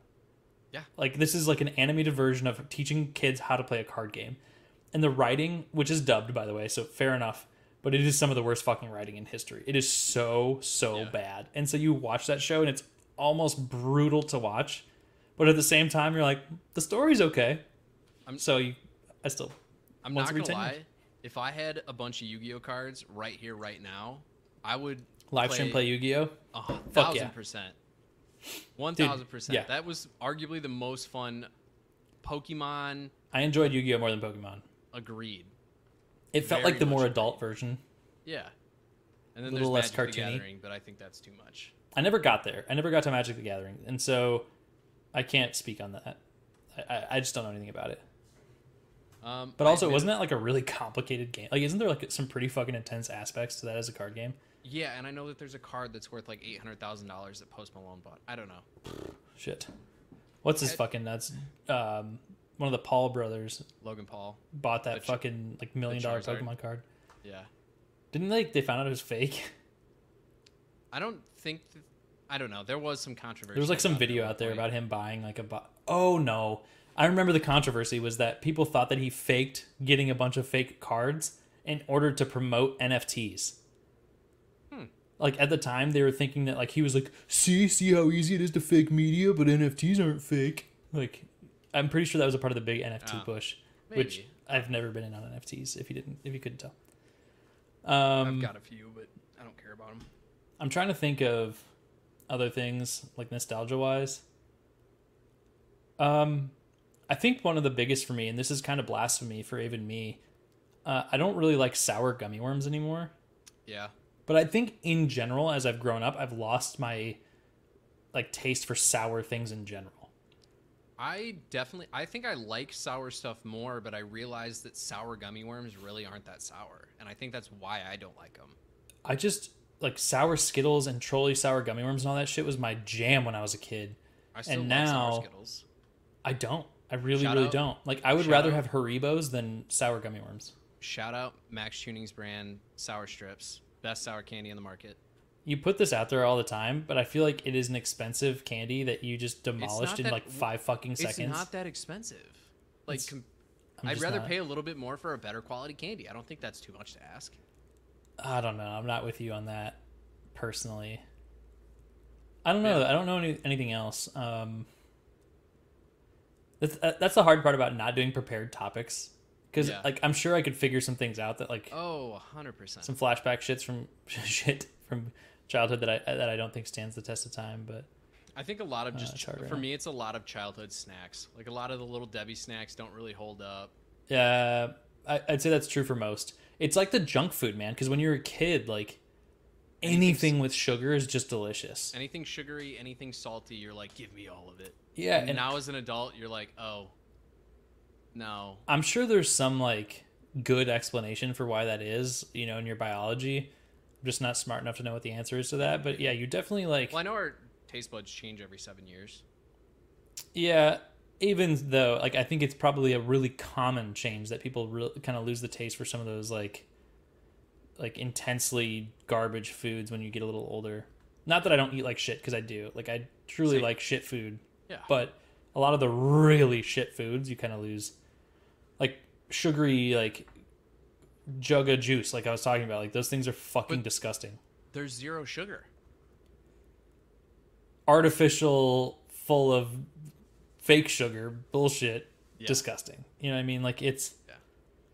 A: Yeah.
B: Like this is like an animated version of teaching kids how to play a card game. And the writing, which is dubbed by the way, so fair enough, but it is some of the worst fucking writing in history. It is so so
A: Yeah.
B: bad. And so you watch that show and it's almost brutal to watch, but at the same time you're like the story's okay.
A: I'm-
B: so you I still
A: I'm not gonna
B: 10
A: lie.
B: years.
A: If I had a bunch of Yu-Gi-Oh cards right here, right now, I would
B: live stream play Yu-Gi-Oh. Fuck
A: thousand
B: yeah.
A: percent. One thousand percent.
B: yeah.
A: That was arguably the most fun Pokemon.
B: I enjoyed Yu-Gi-Oh more than Pokemon.
A: Agreed.
B: It felt
A: Very
B: like the more adult version.
A: Yeah. And then a
B: Little
A: there's
B: less
A: Magic the
B: cartoony.
A: Gathering, but I think that's too much.
B: I never got there. I never got to Magic the Gathering, and so I can't speak on that. I, I, I just don't know anything about it.
A: Um,
B: But also, wasn't that like a really complicated game? Like, isn't there like some pretty fucking intense aspects to that as a card game?
A: Yeah, and I know that there's a card that's worth like eight hundred thousand dollars that Post Malone bought. I don't know.
B: Shit. What's his
A: I-
B: fucking nuts? Um, one of the Paul brothers
A: Logan Paul.
B: bought that
A: Ch-
B: fucking like million dollar. Pokemon card.
A: Yeah.
B: Didn't they? They found out it was fake.
A: I don't think. Th- I don't know. There was some controversy.
B: There was like some
A: about it at
B: video out there about him buying like a. Bo- oh no! I remember the controversy was that people thought that he faked getting a bunch of fake cards in order to promote NFTs.
A: Hmm.
B: Like at the time, they were thinking that like he was like, see, see how easy it is to fake media, but NFTs aren't fake. Like, I'm pretty sure that was a part of the big NFT
A: Ah,
B: push, which. I've never been in on NFTs. If you didn't, if you couldn't tell. Um,
A: I've got a few, but I don't care about them.
B: I'm trying to think of other things like nostalgia wise. Um, I think one of the biggest for me, and this is kind of blasphemy for even me, uh, I don't really like sour gummy worms anymore.
A: Yeah.
B: But I think in general, as I've grown up, I've lost my like taste for sour things in general.
A: I definitely. I think I like sour stuff more, but I realize that sour gummy worms really aren't that sour, and I think that's why I don't like them.
B: I just like sour Skittles and Trolli sour gummy worms and all that shit was my jam when I was a kid.
A: I still
B: And now-
A: sour Skittles.
B: I don't. I really,
A: Shout
B: really
A: out-
B: don't. Like I would
A: shout
B: rather
A: out-
B: have Haribos than sour gummy worms.
A: Shout out Max Tuning's brand sour strips, best sour candy in the market.
B: You put this out there all the time, but I feel like it is an expensive candy that you just demolished in
A: that-
B: like five fucking seconds.
A: It's not that expensive. Like, com- I'd rather
B: not-
A: pay a little bit more for a better quality candy. I don't think that's too much to ask.
B: I don't know. I'm not with you on that personally. I don't know.
A: Yeah.
B: I don't know any, anything else. Um, that's uh, that's the hard part about not doing prepared topics because
A: Yeah.
B: like I'm sure I could figure some things out that like
A: Oh, 100%.
B: some flashback shits from shit from childhood that I that I don't think stands the test of time. But
A: I think a lot of
B: Uh,
A: just
B: right
A: for
B: now.
A: me, it's a lot of childhood snacks. Like a lot of the little Debbie snacks don't really hold up.
B: Yeah, I, I'd say that's true for most. It's like the junk food, man. Because when you're a kid, like anything with sugar is just delicious.
A: Anything sugary, anything salty, you're like, give me all of it.
B: Yeah,
A: And,
B: and
A: now as an adult, you're like, oh, no.
B: I'm sure there's some like good explanation for why that is. You know, in your biology, I'm just not smart enough to know what the answer is to that. But yeah, you definitely like.
A: Well, I know our taste buds change every seven years.
B: Yeah, even though like I think it's probably a really common change that people really kind of lose the taste for some of those like like intensely garbage foods when you get a little older. Not that I don't eat like shit because I do. Like I truly
A: Same.
B: like shit food,
A: Yeah.
B: but a lot of the really shit foods you kind of lose, like sugary like jug of juice, like I was talking about. Like those things are fucking
A: But-
B: disgusting.
A: There's zero sugar.
B: Artificial, full of fake sugar, bullshit,
A: Yeah.
B: disgusting. You know what I mean? Like it's.
A: Yeah.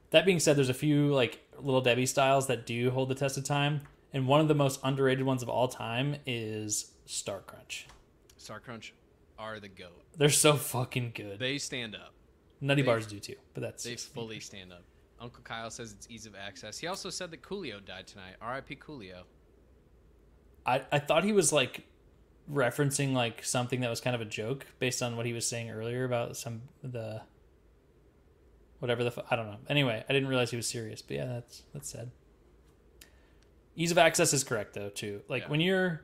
B: That being said, there's a few like little Debbie styles that do hold the test of time, and one of the most underrated ones of all time is Star Crunch.
A: Star Crunch are the goat.
B: They're so fucking good.
A: They stand up.
B: Nutty
A: they-
B: bars do too, but that's
A: They fully stand up. Uncle Kyle says it's ease of access. He also said that Coolio died tonight. R.I.P. Coolio.
B: I I thought he was like referencing like something that was kind of a joke based on what he was saying earlier about some the whatever the I don't know. Anyway, I didn't realize he was serious, but yeah, that's that's sad. Ease of access is correct though too. Like
A: Yeah.
B: when you're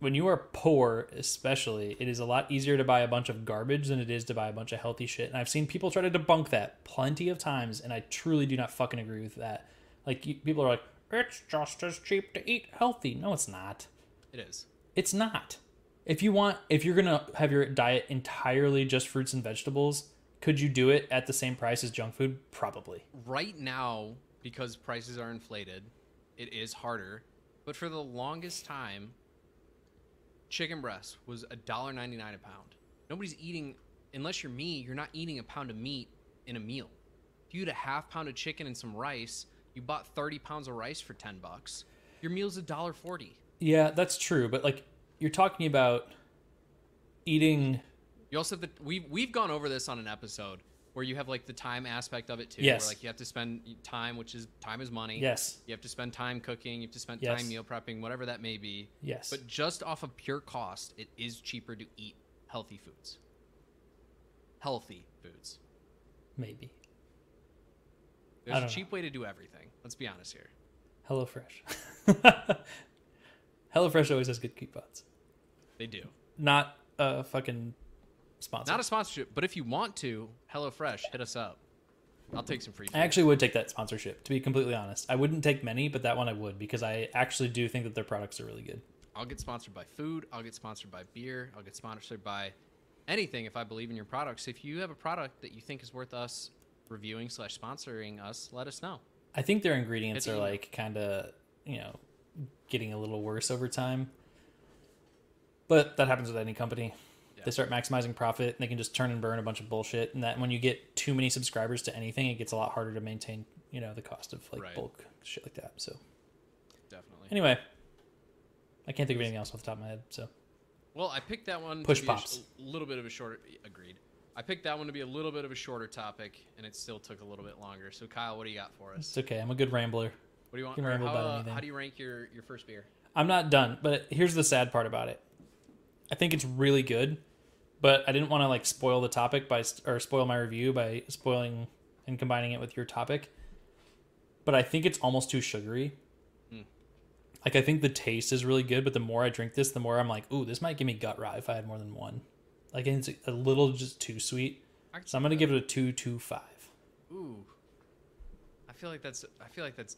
B: when you are poor, especially, it is a lot easier to buy a bunch of garbage than it is to buy a bunch of healthy shit. And I've seen people try to debunk that plenty of times, and I truly do not fucking agree with that. Like you, people are like, it's just as cheap to eat healthy. No, it's not.
A: It is.
B: It's not. If you want, if you're gonna have your diet entirely just fruits and vegetables, could you do it at the same price as junk food? Probably.
A: Right now, because prices are inflated, it is harder. But for the longest time, chicken breast was $1.99 a pound. Nobody's eating, unless you're me, you're not eating a pound of meat in a meal. If you had a half pound of chicken and some rice, you bought 30 pounds of rice for 10 bucks. Your meal's $1.40.
B: Yeah, that's true. But like, you're talking about eating.
A: You also have the we've we've gone over this on an episode where you have like the time aspect of it too.
B: Yes.
A: Where like you have to spend time, which is time is money.
B: Yes.
A: You have to spend time cooking. You have to spend
B: Yes.
A: time meal prepping, whatever that may be.
B: Yes.
A: But just off of pure cost, it is cheaper to eat healthy foods. Healthy foods.
B: Maybe.
A: There's a cheap way to do everything. Let's be honest here.
B: HelloFresh. HelloFresh always has good coupons.
A: They do.
B: Not a fucking sponsor.
A: Not a sponsorship, but if you want to, HelloFresh, hit us up. I'll take some free.
B: I actually would take that sponsorship, to be completely honest. I wouldn't take many, but that one I would because I actually do think that their products are really good.
A: I'll get sponsored by food. I'll get sponsored by beer. I'll get sponsored by anything if I believe in your products. If you have a product that you think is worth us reviewing slash sponsoring us, let us know.
B: I think their ingredients
A: Hit
B: are
A: email.
B: like kind of, you know, getting a little worse over time. But that happens with any company.
A: Yeah.
B: They start maximizing profit and they can just turn and burn a bunch of bullshit. And that when you get too many subscribers to anything, it gets a lot harder to maintain, you know, the cost of like
A: Right.
B: bulk shit like that. So
A: Definitely.
B: anyway, I can't think of anything else off the top of my head. So
A: Well, I picked that one.
B: Push
A: to be a
B: pops.
A: A little bit of a shorter. Agreed. I picked that one to be a little bit of a shorter topic, and it still took a little bit longer. So, Kyle, what do you got for us?
B: it's okay. I'm a good rambler.
A: What do you want?
B: can
A: or
B: ramble
A: how,
B: about
A: uh,
B: anything.
A: how do you rank your your first beer?
B: I'm not done, but here's the sad part about it. I think it's really good, but I didn't want to like spoil the topic by or spoil my review by spoiling and combining it with your topic. But I think it's almost too sugary.
A: Hmm.
B: Like I think the taste is really good, but the more I drink this, the more I'm like, "Ooh, this might give me gut rot if I had more than one." Like it's a little just too sweet. So I'm gonna give it a two two five.
A: Ooh. I feel like that's I feel like that's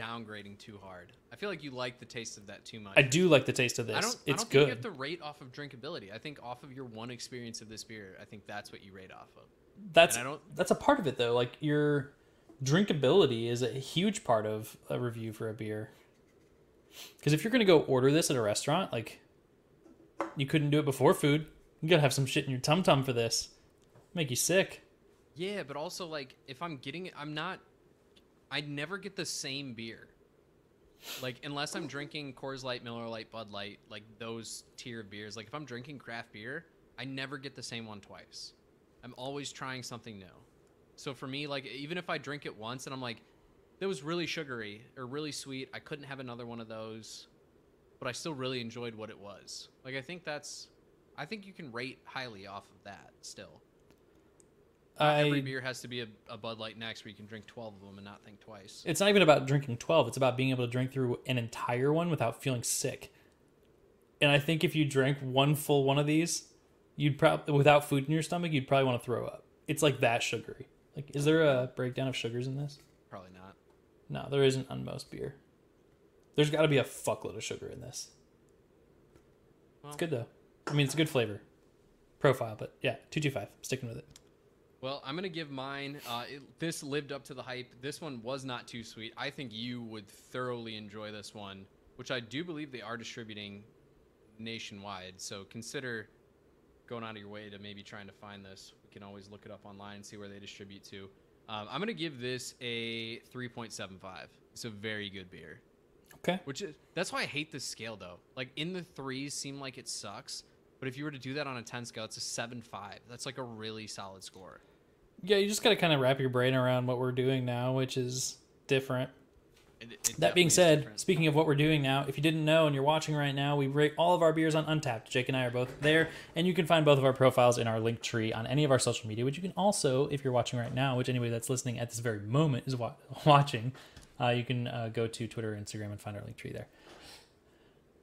A: downgrading too hard. I feel like you like the taste of that too much.
B: I do like the taste of this.
A: I don't.
B: it's
A: I don't think
B: good.
A: you have to rate off of drinkability. I think off of your one experience of this beer, I think that's what you rate off of.
B: that's
A: And I don't-
B: that's a part of it though like your drinkability is a huge part of a review for a beer because if you're going to go order this at a restaurant like you couldn't do it before food you gotta have some shit in your tum tum for this make you sick
A: Yeah, but also like if I'm getting it, I'm not. I never get the same beer. Like unless I'm drinking Coors Light, Miller Lite, Bud Light, like those tier of beers. Like if I'm drinking craft beer, I never get the same one twice. I'm always trying something new. So for me, like even if I drink it once and I'm like, that was really sugary or really sweet, I couldn't have another one of those, but I still really enjoyed what it was. Like I think that's, I think you can rate highly off of that still. Not every beer has to be a, a Bud Light next where you can drink 12 of them and not think twice.
B: it's not even about drinking 12 it's about being able to drink through an entire one without feeling sick and i think if you drank one full one of these you'd probably without food in your stomach you'd probably want to throw up it's like that sugary like is there a breakdown of sugars in this
A: Probably not.
B: No, there isn't on most beer. There's got to be a fuckload of sugar in this.
A: Well,
B: It's good though. I mean, it's a good flavor profile, but yeah, two two five. Sticking with it.
A: Well, I'm gonna give mine. Uh, it, this lived up to the hype. This one was not too sweet. I think you would thoroughly enjoy this one, which I do believe they are distributing nationwide. So consider going out of your way to maybe trying to find this. We can always look it up online and see where they distribute to. Um, I'm gonna give this a 3.75. It's a very good beer.
B: Okay.
A: Which is that's why I hate this scale though. Like in the threes seem like it sucks, but if you were to do that on a 10 scale, it's a 7.5. That's like a really solid score.
B: Yeah, you just got to kind of wrap your brain around what we're doing now, which is different.
A: It- it
B: That being said, speaking of what we're doing now, if you didn't know and you're watching right now, we rate all of our beers on Untappd. Jake and I are both there, and you can find both of our profiles in our link tree on any of our social media, which you can also, if you're watching right now, which anybody that's listening at this very moment is wa- watching, uh, you can uh, go to Twitter, Instagram, and find our link tree there.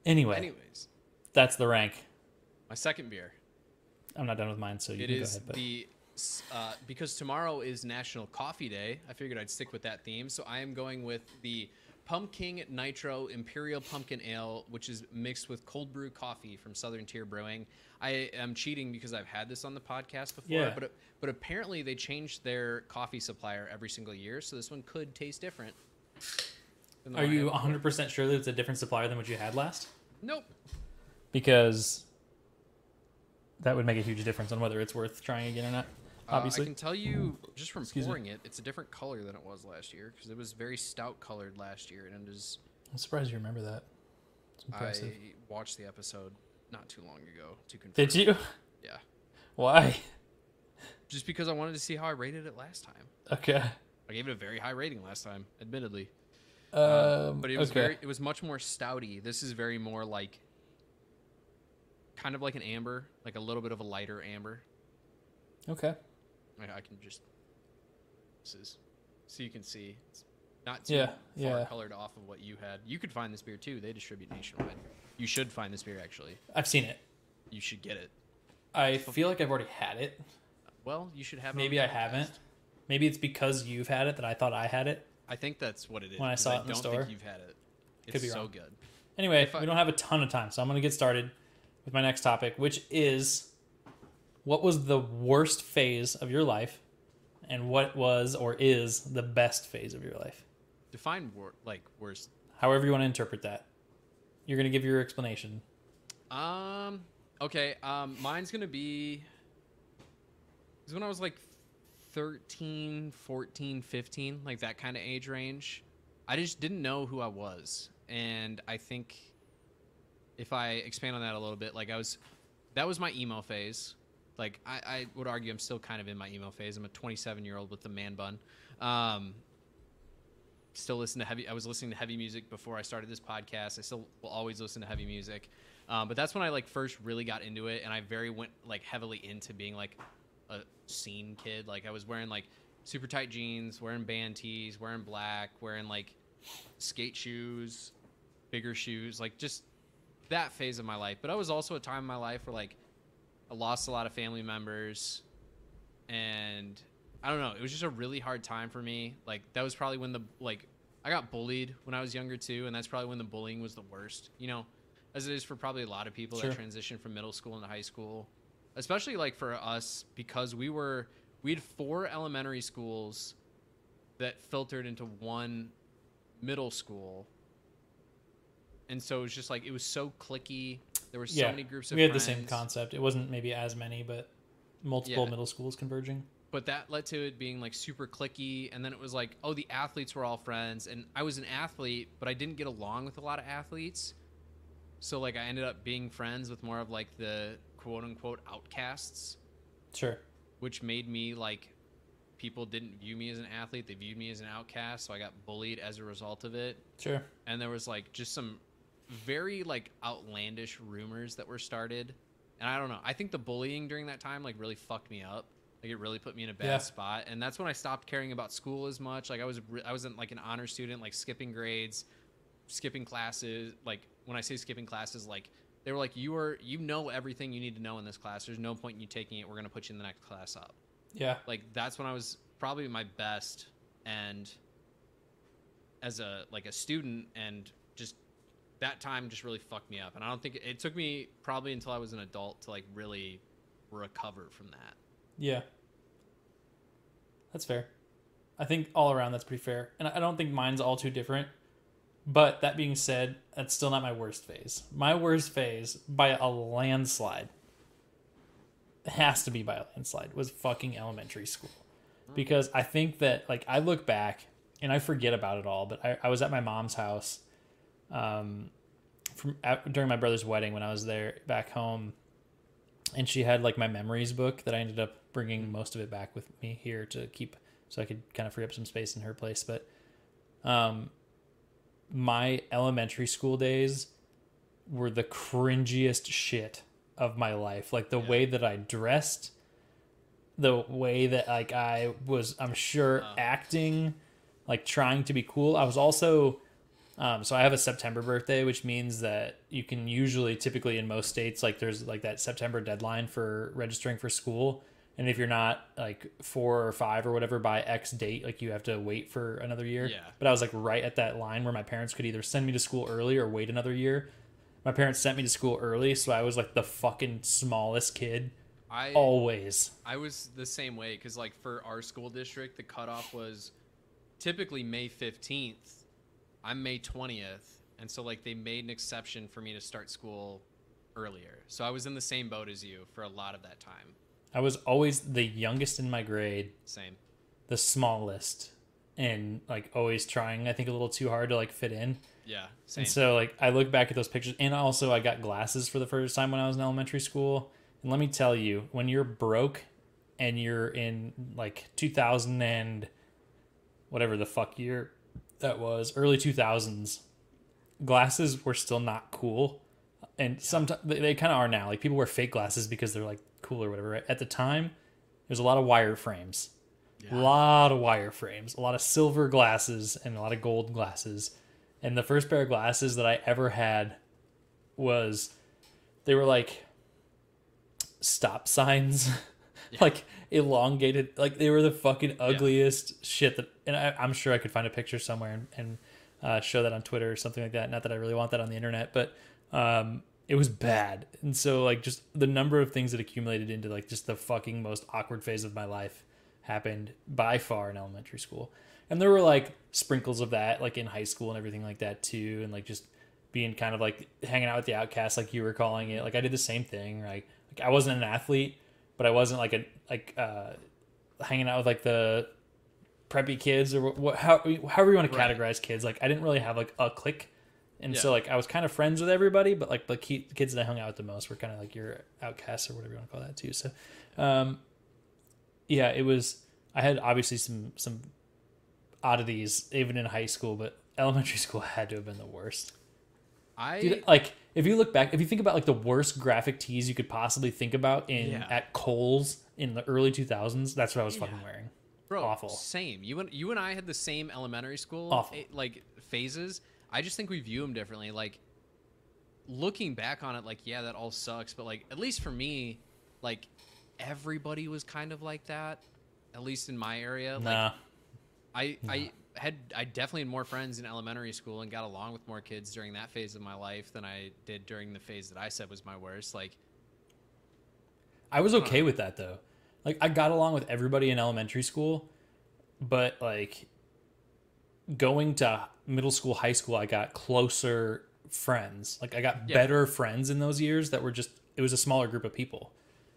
B: Anyway,
A: anyways,
B: that's the rank.
A: my second beer.
B: I'm not done with mine, so you
A: It
B: can go ahead. But
A: the uh, because tomorrow is National Coffee Day. I figured I'd stick with that theme, so I am going with the Pumking Nitro Imperial Pumpkin Ale, which is mixed with cold brew coffee from Southern Tier Brewing. I am cheating because I've had this on the podcast before,
B: Yeah.
A: but but apparently they changed their coffee supplier every single year, so this one could taste different.
B: are you 100% sure that it's a different supplier than what you had last?
A: Nope.
B: Because that would make a huge difference on whether it's worth trying again or not.
A: Uh, I can tell you just from
B: Excuse me.
A: pouring it, it's a different color than it was last year because it was very stout colored last year, and it is.
B: I'm surprised you remember that. It's impressive.
A: I watched the episode not too long ago to confirm.
B: Did you?
A: Yeah,
B: Why?
A: just because I wanted to see how I rated it last time.
B: Okay.
A: I gave it a very high rating last time, admittedly,
B: Um,
A: Um, but it was
B: okay.
A: very, it was much more stouty. This is very more like, kind of like an amber, like a little bit of a lighter amber.
B: okay.
A: I, I can just, this is, so you can see, it's not too
B: Yeah,
A: far
B: yeah.
A: colored off of what you had. You could find this beer too. They distribute nationwide. You should find this beer actually.
B: I've seen it.
A: You should get it.
B: I feel like I've already had it.
A: Well, you should have.
B: Maybe I haven't. Maybe it's because you've had it that I thought I had it.
A: I think that's what it is.
B: When I saw it in the store.
A: think you've had it. It's
B: Could be
A: so
B: wrong.
A: good.
B: Anyway,
A: I-
B: we don't have a ton of time, so I'm going to get started with my next topic, which is what was the worst phase of your life and what was or is the best phase of your life?
A: Define wor- like worst.
B: However you want to interpret that. You're going to give your explanation.
A: Um. Okay. Um. Mine's gonna be. Is when I was like 13, 14, 15, like that kind of age range. I just didn't know who I was, and I think if I expand on that a little bit, like I was, that was my emo phase. Like I, I would argue I'm still kind of in my emo phase. I'm a 27 year old with the man bun. Um, still listen to heavy. I was listening to heavy music before I started this podcast. I still will always listen to heavy music. Um, but that's when I like first really got into it, and I very went like heavily into being like a scene kid. Like I was wearing like super tight jeans, wearing band tees, wearing black, wearing like skate shoes, bigger shoes, like just that phase of my life. But I was also a time in my life where like I lost a lot of family members, and I don't know. It was just a really hard time for me. Like that was probably when the like I got bullied when I was younger too, and that's probably when the bullying was the worst. You know, as it is for probably a lot of people
B: Sure.
A: that transition from middle school into high school, especially like for us because we were we had four elementary schools that filtered into one middle school. And so it was just like it was so clicky. There were so
B: yeah.
A: many groups of
B: we had the same concept. It wasn't maybe as many, but multiple
A: Yeah.
B: middle schools converging.
A: but that led to it being like super clicky and then it was like oh the athletes were all friends and i was an athlete but i didn't get along with a lot of athletes so like i ended up being friends with more of like the quote unquote outcasts
B: Sure.
A: which made me like people didn't view me as an athlete they viewed me as an outcast so i got bullied as a result of it
B: Sure.
A: and there was like just some very like outlandish rumors that were started. And i don't know. I think the bullying during that time like really fucked me up. Like it really put me in a bad
B: Yeah.
A: spot. And that's when i stopped caring about school as much. Like i was i wasn't like an honor student like skipping grades skipping classes. Like when i say skipping classes like they were like you are you know everything you need to know in this class. There's no point in you taking it. We're going to put you in the next class up.
B: Yeah.
A: like that's when I was probably my best and as a like a student and that time just really fucked me up and i don't think it took me probably until i was an adult to like really recover from that
B: Yeah. That's fair. I think all around that's pretty fair. And I don't think mine's all too different. But that being said, that's still not my worst phase. My worst phase by a landslide has to be by a landslide was fucking elementary school. Because I think that like I look back and I forget about it all, but I, I was at my mom's house um from at, during my brother's wedding when I was there back home. And she had like my memories book that I ended up bringing most of it back with me here to keep so I could kind of free up some space in her place. But um my elementary school days were the cringiest shit of my life. Like the
A: Yeah.
B: way that I dressed the way that like I was I'm sure
A: Oh.
B: acting like trying to be cool. I was also um, so I have a September birthday, which means that you can usually, typically in most states, like there's like that September deadline for registering for school. And if you're not like four or five or whatever by X date, like you have to wait for another year.
A: Yeah.
B: But I was like right at that line where my parents could either send me to school early or wait another year. My parents sent me to school early, so I was like the fucking smallest kid
A: i
B: always.
A: i was the same way because like for our school district the cutoff was typically may 15th i'm may 20th and so like they made an exception for me to start school earlier. So i was in the same boat as you for a lot of that time.
B: I was always the youngest in my grade,
A: same.
B: The smallest, and like always trying, I think, a little too hard to like fit in.
A: yeah same.
B: And so like I look back at those pictures and also I got glasses for the first time when I was in elementary school. And let me tell you, when you're broke and you're in like 2000 and whatever the fuck year that was, early 2000s, glasses were still not cool. And sometimes they, they kind of are now. Like people wear fake glasses because they're like cool or whatever. Right? At the time, there's a lot of wire frames. A lot of wire frames, a lot of silver glasses, and a lot of gold glasses. And the first pair of glasses that I ever had was they were like stop signs, like elongated. Like they were the fucking ugliest shit that. And I, I'm sure I could find a picture somewhere and, and uh, show that on Twitter or something like that. Not that I really want that on the internet, but um, it was bad. And so like just the number of things that accumulated into like just the fucking most awkward phase of my life happened by far in elementary school. And there were like sprinkles of that like in high school and everything like that too and like just being kind of like hanging out with the outcasts like you were calling it. Like I did the same thing. Like, like I wasn't an athlete, but I wasn't like a like uh hanging out with like the preppy kids or what how however you want to
A: Right.
B: categorize kids. Like I didn't really have like a clique. And so like I was kind of friends with everybody, but like the key, kids that I hung out with the most were kind of like your outcasts or whatever you want to call that too. So um yeah, it was. I had obviously some some oddities even in high school, but elementary school had to have been the worst.
A: i
B: Dude, like if you look back, if you think about like the worst graphic tees you could possibly think about in
A: Yeah.
B: at Kohl's in the early two thousands, that's what I was fucking wearing.
A: Bro,
B: Awful.
A: Same. You and you and I had the same elementary school
B: Awful.
A: eh, like phases. I just think we view them differently. Like looking back on it, like yeah, that all sucks. But like at least for me, like everybody was kind of like that. At least in my area, like
B: Nah,
A: I I had I definitely had more friends in elementary school and got along with more kids during that phase of my life than I did during the phase that I said was my worst. Like
B: I was okay with that though. Like I got along with everybody in elementary school, but like going to middle school, high school, I got closer friends. Like I got
A: Yeah.
B: better friends in those years that were just it was a smaller group of people.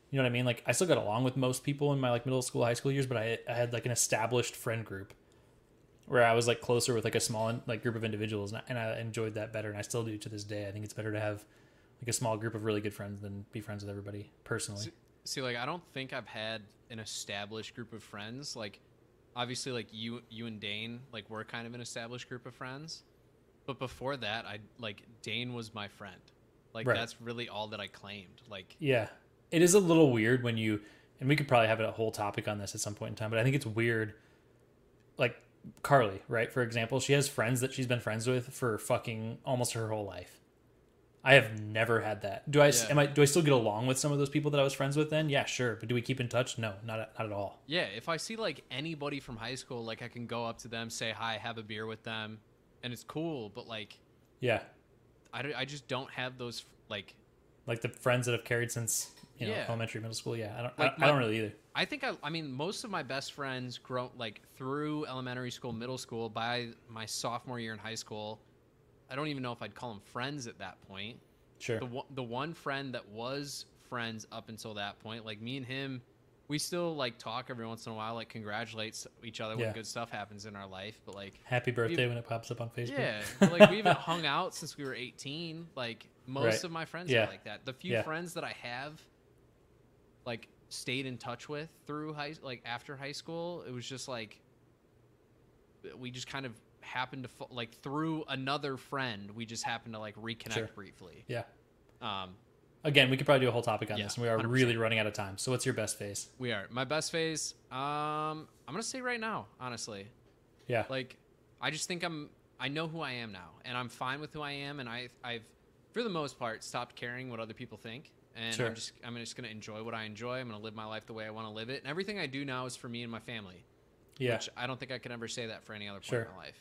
B: You know what I mean? Like I still got along with most people in my like middle school, high school years, but I I had like an established friend group where I was like closer with like a small like group of individuals, and I, and I enjoyed that better, and I still do to this day. I think it's better to have like a small group of really good friends than be friends with everybody personally.
A: See- See, like I don't think I've had an established group of friends. Like, obviously, like you, you and Dane, like we're kind of an established group of friends. But before that, I like Dane was my friend. Like
B: Right.
A: that's really all that I claimed. Like,
B: Yeah. It is a little weird when you and we could probably have a whole topic on this at some point in time, but I think it's weird Carly, right? For example, she has friends that she's been friends with for fucking almost her whole life. I have never had that. Do I
A: Yeah.
B: am I do I still get along with some of those people that I was friends with then? Yeah, sure. But do we keep in touch? No, not at- not at all.
A: yeah, if I see like anybody from high school, like I can go up to them, say hi, have a beer with them, and it's cool, but like
B: Yeah.
A: I, I just don't have those like
B: Like the friends that have carried since you know
A: Yeah.
B: elementary, middle school. Yeah, I don't.
A: Like
B: I,
A: my-
B: I don't really either.
A: I think I, I mean most of my best friends grow like through elementary school, middle school, by my sophomore year in high school. I don't even know if I'd call them friends at that point.
B: Sure.
A: The one, the one friend that was friends up until that point, like me and him, we still like talk every once in a while, like congratulate each other
B: Yeah.
A: when good stuff happens in our life. But like,
B: Happy birthday when it pops up on Facebook.
A: yeah, but, like we haven't hung out since we were 18. Like most
B: Right.
A: of my friends
B: Yeah.
A: are like that. The few
B: Yeah.
A: friends that I have, like stayed in touch with through high, like after high school, it was just like we just kind of happened to like through another friend, we just happened to like reconnect
B: Sure.
A: briefly.
B: Yeah.
A: Um,
B: Again, we could probably do a whole topic on
A: Yeah,
B: this, and we are
A: 100%.
B: really running out of time. So, what's your best phase?
A: we are my best phase. Um, I'm gonna say right now, honestly,
B: Yeah.
A: like I just think I'm I know who I am now and I'm fine with who I am and I I've for the most part stopped caring what other people think and
B: Sure.
A: I'm just I'm just going to enjoy what I enjoy. I'm going to live my life the way I want to live it. And everything I do now is for me and my family.
B: yeah.
A: Which I don't think I could ever say that for any other point
B: Sure.
A: in my life.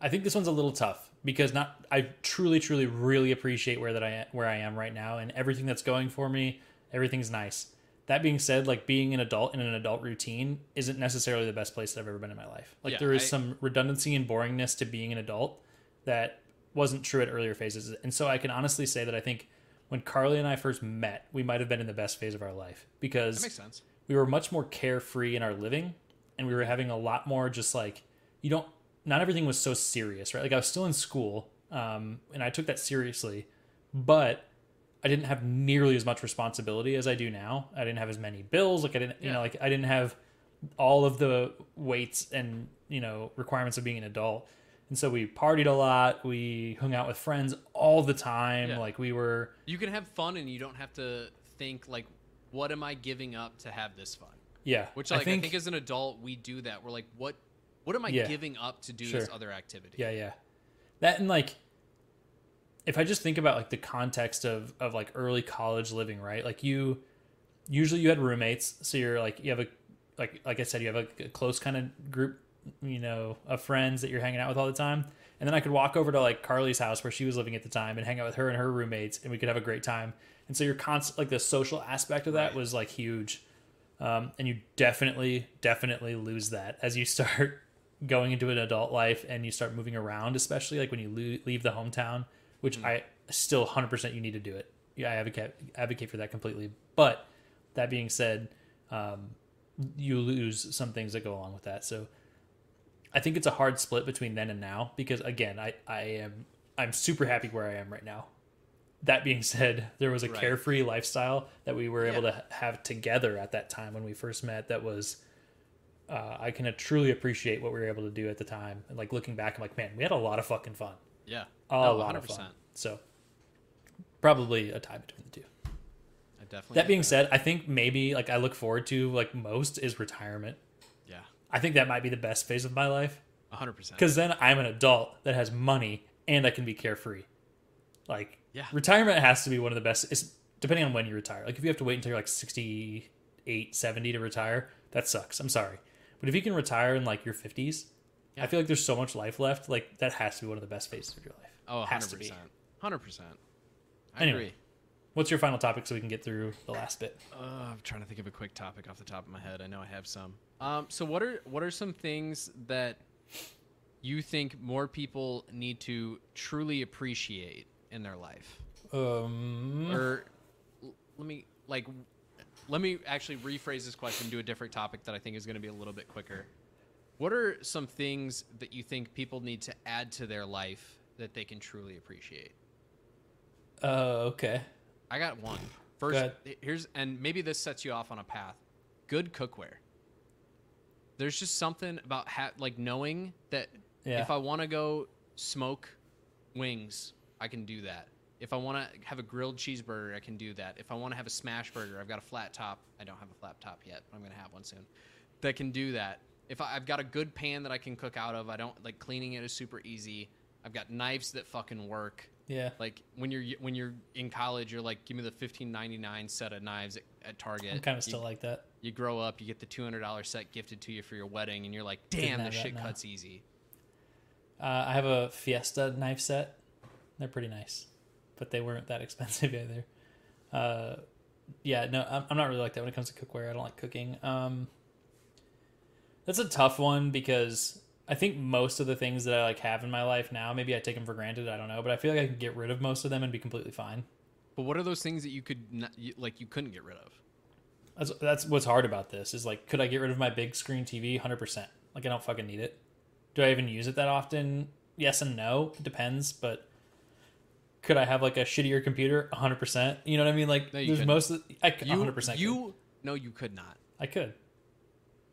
B: I think this one's a little tough because not I truly, truly, really appreciate where that I am, where I am right now, and everything that's going for me. Everything's nice. That being said, like being an adult in an adult routine isn't necessarily the best place that I've ever been in my life. Like
A: Yeah,
B: there is
A: I-
B: some redundancy and boringness to being an adult that wasn't true at earlier phases, and so I can honestly say that I think when Carly and I first met, we might have been in the best phase of our life because
A: makes sense.
B: we were much more carefree in our living and we were having a lot more just like you don't not everything was so serious right like i was still in school um, and i took that seriously but i didn't have nearly as much responsibility as i do now i didn't have as many bills like i didn't you
A: Yeah.
B: know like i didn't have all of the weights and you know requirements of being an adult and so we partied a lot we hung out with friends all the time
A: Yeah.
B: like we were
A: You can have fun and you don't have to think like what am I giving up to have this fun?
B: yeah
A: Which like I think, as an adult we do that. We're like what what am I
B: Yeah.
A: giving up to do
B: Sure.
A: this other activity?
B: Yeah, yeah. That and like if I just think about like the context of of like early college living, right? Like you usually you had roommates, so you're like you have a like like I said, you have a, a close kind of group, you know, of friends that you're hanging out with all the time. And then I could walk over to like Carly's house where she was living at the time and hang out with her and her roommates, and we could have a great time. And so you're constant like the social aspect of that
A: Right.
B: was like huge. Um, and you definitely, definitely lose that as you start going into an adult life and you start moving around, especially like when you lo- leave the hometown, which I still 100% you need to do it. Yeah, I advocate advocate for that completely. But that being said, um, you lose some things that go along with that. So I think it's a hard split between then and now because again, I I am I'm super happy where I am right now. That being said, there was a
A: Right.
B: carefree lifestyle that we were able
A: Yeah.
B: to have together at that time when we first met. That was uh, I can truly appreciate what we were able to do at the time. And like looking back, I'm like, man, we had a lot of fucking fun.
A: Yeah.
B: A
A: No,
B: lot of fun. So probably a tie between the two.
A: I definitely
B: That being said, I think maybe like I look forward to like most is retirement.
A: Yeah.
B: I think that might be the best phase of my life
A: 100%.
B: because then I'm an adult that has money and I can be carefree. Like,
A: Yeah.
B: retirement has to be one of the best. It's depending on when you retire. Like, if you have to wait until you're like 68, 70 to retire, that sucks. I'm sorry, but if you can retire in like your 50s, I feel like there's so much life left. Like, that has to be one of the best phases of your life.
A: Oh,
B: Has to
A: 100%.
B: be.
A: 100%. I
B: Anyway.
A: agree.
B: What's your final topic so we can get through the last bit?
A: Uh, I'm trying to think of a quick topic off the top of my head. I know I have some. Um, so what are what are some things that you think more people need to truly appreciate in their life?
B: Um,
A: Or let me like let me actually rephrase this question to a different topic that I think is going to be a little bit quicker. What are some things that you think people need to add to their life that they can truly appreciate?
B: uh, okay.
A: I got one. First,
B: eh,
A: here's and maybe this sets you off on a path. Good cookware. There's just something about ha- like knowing that
B: Yeah.
A: if I want to go smoke wings, I can do that. If I want to have a grilled cheeseburger, I can do that. If I want to have a smash burger, I've got a flat top. I don't have a flat top yet, but I'm gonna have one soon. That can do that. If I, I've got a good pan that I can cook out of, I don't like cleaning it is super easy. I've got knives that fucking work
B: Yeah.
A: like when you're when you're in college you're like give me the 15.99 set of knives at, at target
B: I'm kind of
A: You-
B: still like that.
A: you grow up you get the $200 set gifted to you for your wedding and you're like damn this shit
B: now.
A: cuts easy
B: Uh, I have a Fiesta knife set. They're pretty nice, but they weren't that expensive either. Uh, yeah, no, I'm, I'm not really like that when it comes to cookware. I don't like cooking. Um, that's a tough one because I think most of the things that I like have in my life now, maybe I take them for granted. I don't know, but I feel like I can get rid of most of them and be completely fine.
A: But what are those things that you could not, you, like you couldn't get rid of?
B: That's that's what's hard about this is like, could I get rid of my big screen TV? Hundred percent. Like I don't fucking need it. Do I even use it that often? Yes and no. It depends, but could I have like a shittier computer? hundred percent. You know what I mean? Like
A: No,
B: there's
A: couldn't.
B: most of I
A: You,
B: hundred percent.
A: You no, you could not.
B: I could.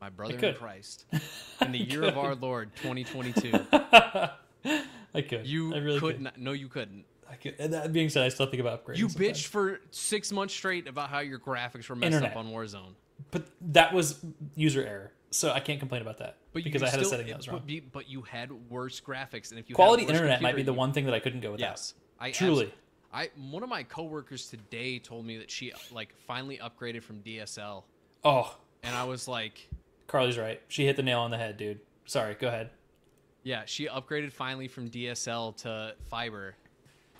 A: My brother in. Christ. In the year of our Lord 2022,
B: I could.
A: you
B: I really
A: could
B: could.
A: not. No, you couldn't.
B: I could. And that being said, I still think about upgrading.
A: You
B: sometimes.
A: bitched for six months straight about how your graphics were messed
B: Internet.
A: up on Warzone.
B: But that was user error, so I can't complain about that
A: But
B: because I had a
A: still,
B: setting that was wrong.
A: But, but you had worse graphics, and if you
B: Quality
A: a
B: internet might be the one thing that I couldn't go without.
A: Yes, I
B: Truly.
A: I one of my coworkers today told me that she like finally upgraded from DSL,
B: Oh,
A: and I was like,
B: Carly's right. She hit the nail on the head, dude. Sorry. Go ahead.
A: yeah, she upgraded finally from DSL to fiber,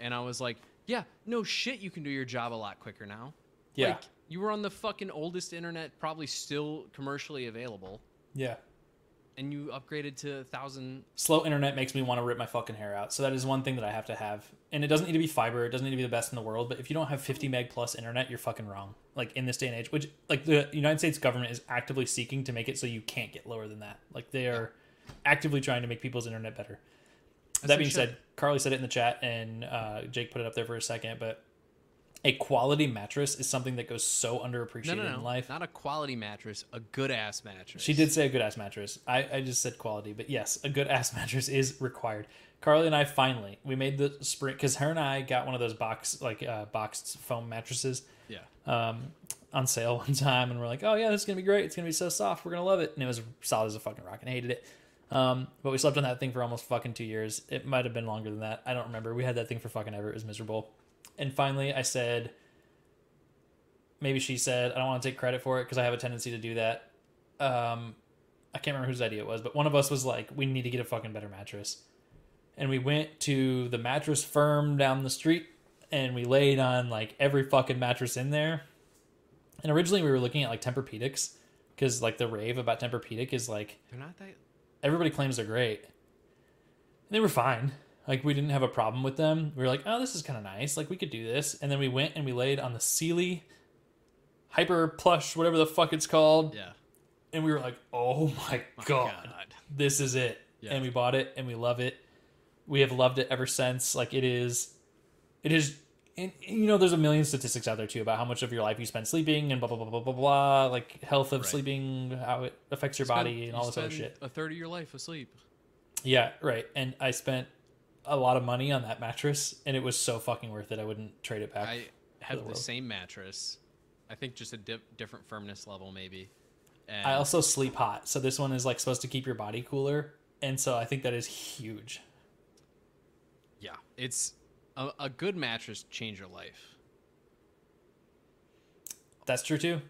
A: and I was like, yeah, no shit, you can do your job a lot quicker now.
B: Yeah.
A: Like, you were on the fucking oldest internet, probably still commercially available,
B: Yeah.
A: And you upgraded to a thousand.
B: Slow internet makes me want to rip my fucking hair out. So that is one thing that I have to have. And it doesn't need to be fiber. It doesn't need to be the best in the world. But if you don't have 50 meg plus internet, you're fucking wrong. Like in this day and age, which like the United States government is actively seeking to make it so you can't get lower than that. Like they are actively trying to make people's internet better. that being said, Carly said it in the chat, and uh, Jake put it up there for a second. But a quality mattress is something that goes so underappreciated
A: No, no, no,
B: in life.
A: not a quality mattress, a good ass mattress.
B: She did say a good ass mattress. I, I just said quality, but yes, a good ass mattress is required. Carly and I finally we made the sprint because her and I got one of those box like uh, boxed foam mattresses
A: Yeah.
B: um, on sale one time, and we're like, oh yeah, this is gonna be great. It's gonna be so soft. We're gonna love it, and it was solid as a fucking rock, and I hated it. Um, but we slept on that thing for almost fucking two years. It might have been longer than that. I don't remember. We had that thing for fucking ever. It was miserable. And finally, I said, maybe she said, I don't want to take credit for it because I have a tendency to do that. Um, I can't remember whose idea it was, but one of us was like, we need to get a fucking better mattress. And we went to the mattress firm down the street and we laid on like every fucking mattress in there. And originally we were looking at like Tempur-Pedics because like the rave about Tempur-Pedic is like
A: They're not that.
B: everybody claims they're great. And they were fine. Like we didn't have a problem with them. We were like, oh, this is kind of nice. Like we could do this. And then we went and we laid on the Sealy Hyper Plush, whatever the fuck it's called.
A: Yeah.
B: And we were like, oh my,
A: My
B: god, this is it.
A: Yeah.
B: And we bought it and we love it. We have loved it ever since. Like it is, it is. And you know, there's a million statistics out there too about how much of your life you spend sleeping and blah blah blah blah blah blah. Like health of
A: Right.
B: sleeping, how it affects your
A: Spend-
B: body, and
A: you
B: all this other shit.
A: A third of your life asleep.
B: Yeah, right. And I spent a lot of money on that mattress, and it was so fucking worth it. I wouldn't trade it back.
A: I have the
B: world.
A: same mattress. I think just a dip, different firmness level, maybe. And
B: I also sleep hot, so this one is like supposed to keep your body cooler, and so I think that is huge.
A: yeah, it's a, a good mattress change your life.
B: That's true too.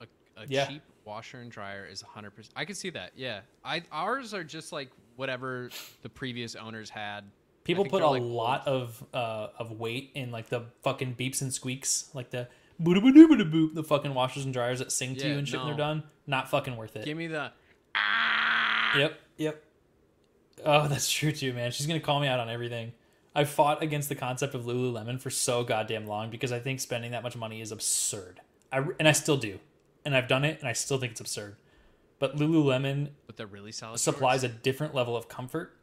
A: A, a
B: Yeah.
A: cheap washer and dryer is 100%. I can see that. Yeah. I ours are just like whatever the previous owners had.
B: People put a
A: like,
B: lot of uh, of weight in like the fucking beeps and squeaks, like the boo boo boo boo boop, the fucking washers and dryers that sing to you and shit when they're done. Not fucking worth it.
A: Give me the
B: Yep, yep. Oh, that's true too, man. She's gonna call me out on everything. I fought against the concept of Lululemon for so goddamn long because I think spending that much money is absurd. I and I still do, and I've done it, and I still think it's absurd. But Lululemon
A: but they're really solid.
B: supplies
A: shorts.
B: a different level of comfort,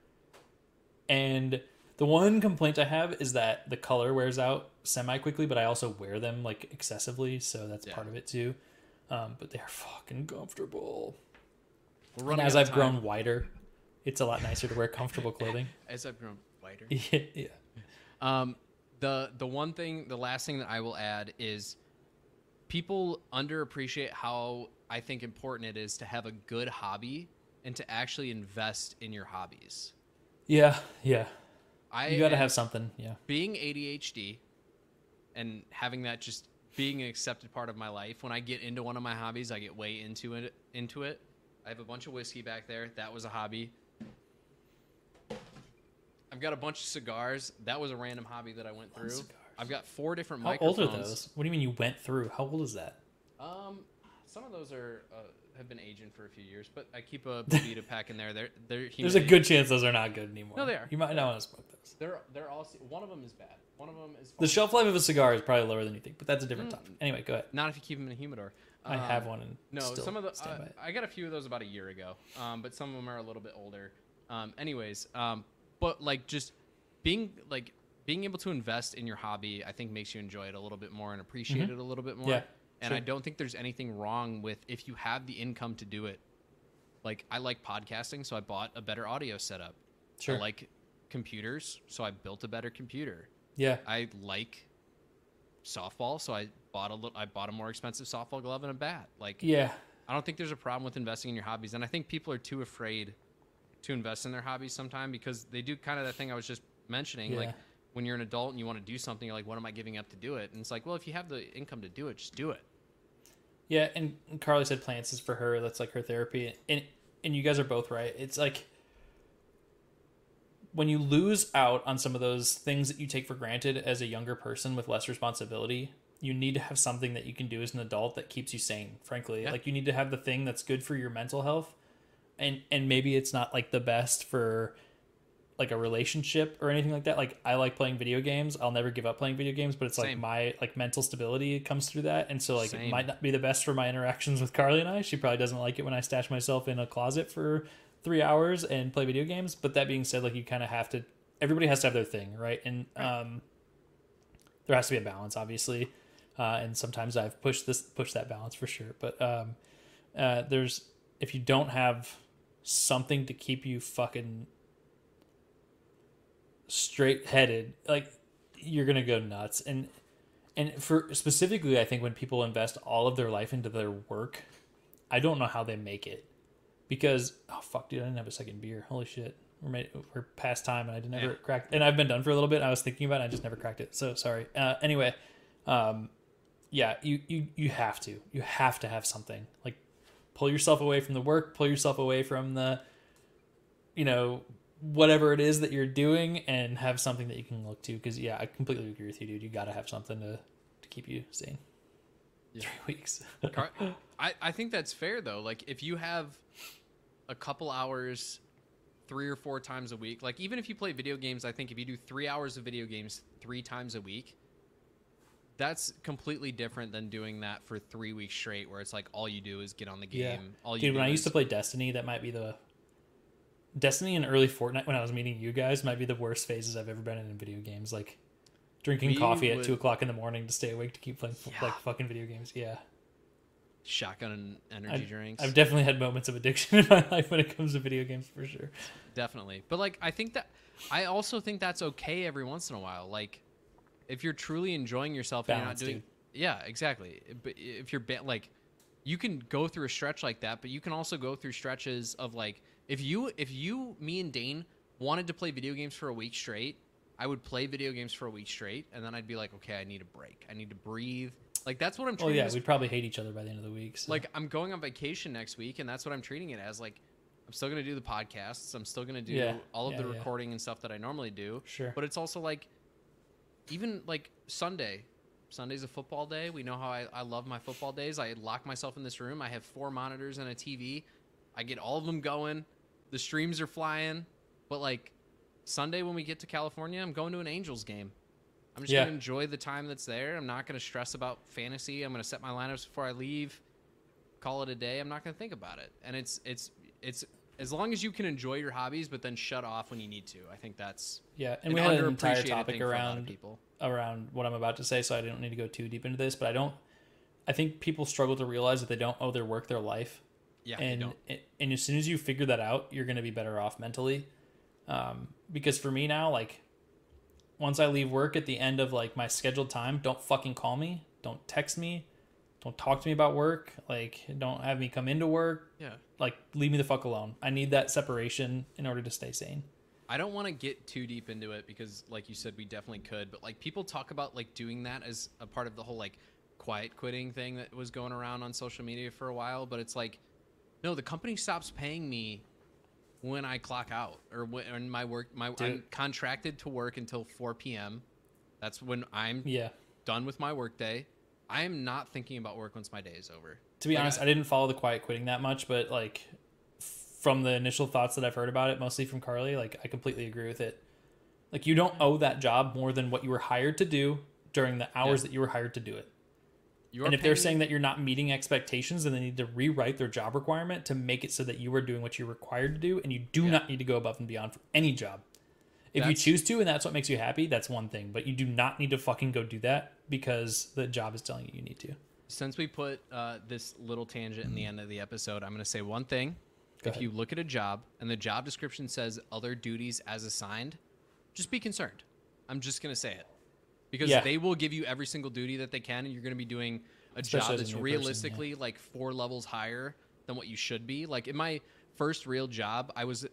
B: and the one complaint I have is that the color wears out semi quickly, but I also wear them like excessively, so that's
A: Yeah.
B: part of it too. Um, but they are fucking comfortable. And as I've
A: of
B: grown wider, it's a lot nicer to wear comfortable clothing.
A: as I've grown wider.
B: yeah, yeah.
A: Um, the the one thing, the last thing that I will add is people underappreciate how I think important it is to have a good hobby and to actually invest in your hobbies.
B: Yeah, yeah.
A: I
B: You got to have something. Yeah.
A: being ADHD and having that just being an accepted part of my life. When I get into one of my hobbies, I get way into it. Into it, I have a bunch of whiskey back there. That was a hobby. I've got a bunch of cigars. That was a random hobby that I went through. I've got four different
B: How
A: microphones.
B: old are those? What do you mean you went through? How old is that?
A: Um, some of those are uh, have been aging for a few years, but I keep a Boveda pack in there. They're they're
B: There's a good chance those are not good anymore.
A: No, they are.
B: You might not want to smoke those.
A: They're they're all one of them is bad. One of them is
B: The shelf life of a cigar is probably lower than you think, but that's a different
A: Mm.
B: topic. Anyway, go ahead.
A: not if you keep them in a humidor.
B: I
A: Um,
B: have one and
A: No, some of the uh. I got a few of those about a year ago, um, but some of them are a little bit older. Um, anyways, um, but like just being like being able to invest in your hobby, I think makes you enjoy it a little bit more and appreciate it a little bit more.
B: Mm-hmm. Yeah,
A: and
B: sure.
A: I don't think there's anything wrong with if you have the income to do it. Like I like podcasting, so I bought a better audio setup.
B: Sure.
A: I like computers, so I built a better computer.
B: yeah.
A: I like softball, so I bought a little. I bought a more expensive softball glove and a bat. Like
B: Yeah.
A: I don't think there's a problem with investing in your hobbies, and I think people are too afraid to invest in their hobbies sometimes because they do kind of that thing I was just mentioning. Like
B: Yeah.
A: When you're an adult and you want to do something, you're like, "What am I giving up to do it?" And it's like, well, if you have the income to do it, just do it.
B: Yeah, and Carly said plants is for her. That's like her therapy, and and you guys are both right. It's like when you lose out on some of those things that you take for granted as a younger person with less responsibility. You need to have something that you can do as an adult that keeps you sane. Frankly,
A: Yeah.
B: like you need to have the thing that's good for your mental health, and and maybe it's not like the best for like a relationship or anything like that. Like I like playing video games. I'll never give up playing video games, but it's like my like mental stability comes through that. And so like it might not be the best for my interactions with Carly and I. She probably doesn't like it when I stash myself in a closet for three hours and play video games. But that being said, like you kind of have to everybody has to have their thing, right? And um there has to be a balance, obviously. Uh, and sometimes I've pushed this pushed that balance for sure. But um uh there's if you don't have something to keep you fucking straight headed, like you're gonna go nuts. And and for specifically, I think when people invest all of their life into their work, I don't know how they make it because oh fuck, dude, I didn't have a second beer. Holy shit, we're made, we're past time, and I didn't ever
A: Yeah.
B: crack. And I've been done for a little bit. I was thinking about, it, I just never cracked it. So sorry. Uh, anyway, um, yeah, you you you have to you have to have something like pull yourself away from the work, pull yourself away from the, you know, whatever it is that you're doing, and have something that you can look to. Because yeah, I completely agree with you, dude. You got to have something to to keep you sane.
A: Yeah.
B: Three weeks.
A: I, I think that's fair though. Like if you have a couple hours three or four times a week, like even if you play video games, I think if you do three hours of video games three times a week, that's completely different than doing that for three weeks straight where it's like all you do is get on the game.
B: Yeah.
A: All you
B: Dude,
A: do
B: when I
A: is,
B: used to play Destiny, that might be the Destiny and early Fortnite when I was meeting you guys might be the worst phases I've ever been in in video games. Like drinking
A: We
B: coffee at two o'clock in the morning to stay awake to keep playing
A: Yeah.
B: like fucking video games. Yeah,
A: shotgun and energy
B: I've,
A: drinks.
B: I've definitely had moments of addiction in my life when it comes to video games for sure.
A: definitely but like i think that i also think that's okay every once in a while like if you're truly enjoying yourself and you're not doing
B: dude.
A: yeah exactly but if you're ba- like you can go through a stretch like that but you can also go through stretches of like if you if you me and dane wanted to play video games for a week straight i would play video games for a week straight and then i'd be like okay i need a break i need to breathe like that's what i'm treating
B: Oh
A: treating
B: yeah,
A: this
B: we'd probably hate each other by the end of the week. So.
A: like I'm going on vacation next week, and that's what I'm treating it as. Like I'm still gonna do the podcasts. I'm still gonna do
B: Yeah,
A: all of
B: yeah,
A: the
B: yeah.
A: recording and stuff that I normally do.
B: Sure.
A: But it's also like, even like Sunday. Sunday's a football day. We know how I, I love my football days. I lock myself in this room. I have four monitors and a TV. I get all of them going. The streams are flying. But like Sunday when we get to California, I'm going to an Angels game. I'm just
B: Yeah.
A: gonna enjoy the time that's there. I'm not gonna stress about fantasy. I'm gonna set my lineups before I leave. Call it a day. I'm not gonna think about it. And it's it's it's as long as you can enjoy your hobbies, but then shut off when you need to. I think that's
B: yeah, and
A: an
B: we had an entire topic
A: thing for a lot of
B: around
A: people.
B: around what I'm about to say, so I don't need to go too deep into this. But I don't. I think people struggle to realize that they don't owe their work their life.
A: Yeah,
B: and and as soon as you figure that out, you're going to be better off mentally. Um, because for me now, like once I leave work at the end of like my scheduled time, don't fucking call me, don't text me, don't talk to me about work, like don't have me come into work,
A: Yeah.
B: like leave me the fuck alone. I need that separation in order to stay sane.
A: I don't want to get too deep into it because, like you said, we definitely could. But like people talk about like doing that as a part of the whole like quiet quitting thing that was going around on social media for a while. But it's like, no, the company stops paying me when I clock out or when my work my I'm contracted to work until 4 p.m. That's when I'm
B: Yeah.
A: done with my work day. I am not thinking about work once my day is over.
B: To be
A: Like,
B: honest,
A: I-
B: I didn't follow the quiet quitting that much, but like from the initial thoughts that I've heard about it, mostly from Carly, like I completely agree with it. Like you don't owe that job more than what you were hired to do during the hours
A: Yeah.
B: that you were hired to do it.
A: You are
B: and if they're saying that you're not meeting expectations, then they need to rewrite their job requirement to make it so that you are doing what you're required to do, and you do
A: Yeah.
B: not need to go above and beyond for any job. If you choose to, and that's what makes you happy, that's one thing. But you do not need to fucking go do that because the job is telling you you need to.
A: since we put uh, this little tangent in the end of the episode, I'm going to say one thing.
B: Go
A: if
B: ahead.
A: you look at a job and the job description says other duties as assigned, just be concerned. I'm just going to say it. Because
B: Yeah.
A: they will give you every single duty that they can, and you're going to be doing a
B: Especially
A: job
B: as a
A: that's
B: person,
A: realistically like four levels higher than what you should be. Like in my first real job, I was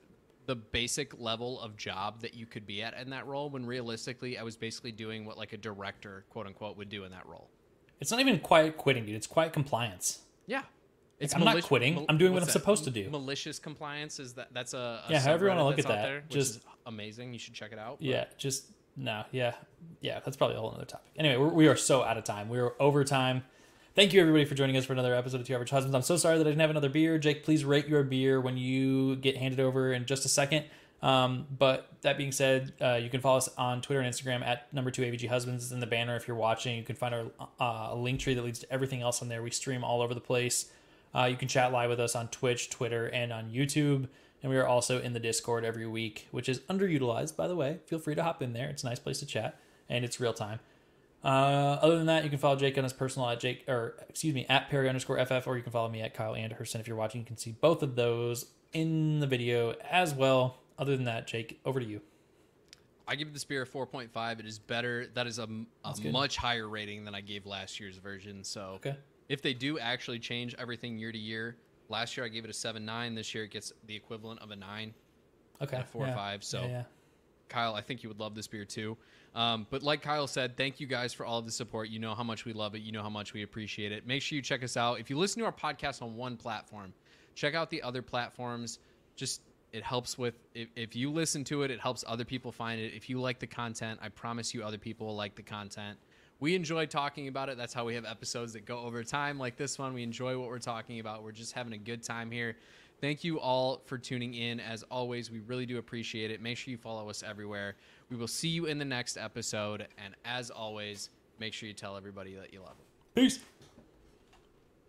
A: the basic level of job that you could be at in that role, when realistically, I was basically doing what like a director, quote unquote, would do in that role.
B: It's not even quiet quitting, dude. It's quiet compliance.
A: Yeah. It's
B: I'm not quitting.
A: mal-
B: I'm doing what I'm supposed to do.
A: Malicious compliance is that that's a, a
B: Yeah, however you wanna look at that.
A: there,
B: Just-
A: amazing. You should check it out. but-
B: Yeah, just no, yeah, yeah. That's probably a whole other topic. Anyway, we're, we are so out of time. We are over time. Thank you everybody for joining us for another episode of Two Average Husbands. I'm so sorry that I didn't have another beer. Jake, please rate your beer when you get handed over in just a second. Um, but that being said, uh, you can follow us on Twitter and Instagram at number two AVG Husbands. It's in the banner if you're watching. You can find our uh, link tree that leads to everything else on there. We stream all over the place. Uh, you can chat live with us on Twitch, Twitter, and on YouTube. And we are also in the Discord every week, which is underutilized, by the way. Feel free to hop in there. It's a nice place to chat, and it's real time. Uh, other than that, you can follow Jake on his personal at Jake, or excuse me, at Perry underscore FF, or you can follow me at Kyle Anderson. If you're watching, you can see both of those in the video as well. Other than that, Jake, over to you.
A: I give this beer a 4.5. It is better. That is a,
B: good.
A: much higher rating than I gave last year's version. So
B: Okay.
A: if they do actually change everything year to year, last year I gave it a seven nine. This year it gets the equivalent of a 9.
B: Okay.
A: a four or five. so-
B: yeah, yeah.
A: Kyle, I think you would love this beer too. Um, but like Kyle said, thank you guys for all of the support. You know how much we love it. You know how much we appreciate it. Make sure you check us out. If you listen to our podcast on one platform, check out the other platforms. Just it helps with if, if you listen to it, it helps other people find it. If you like the content, I promise you other people will like the content. We enjoy talking about it. That's how we have episodes that go over time like this one. We enjoy what we're talking about. We're just having a good time here. Thank you all for tuning in. As always, we really do appreciate it. Make sure you follow us everywhere. We will see you in the next episode. And as always, make sure you tell everybody that you love them.
B: Peace.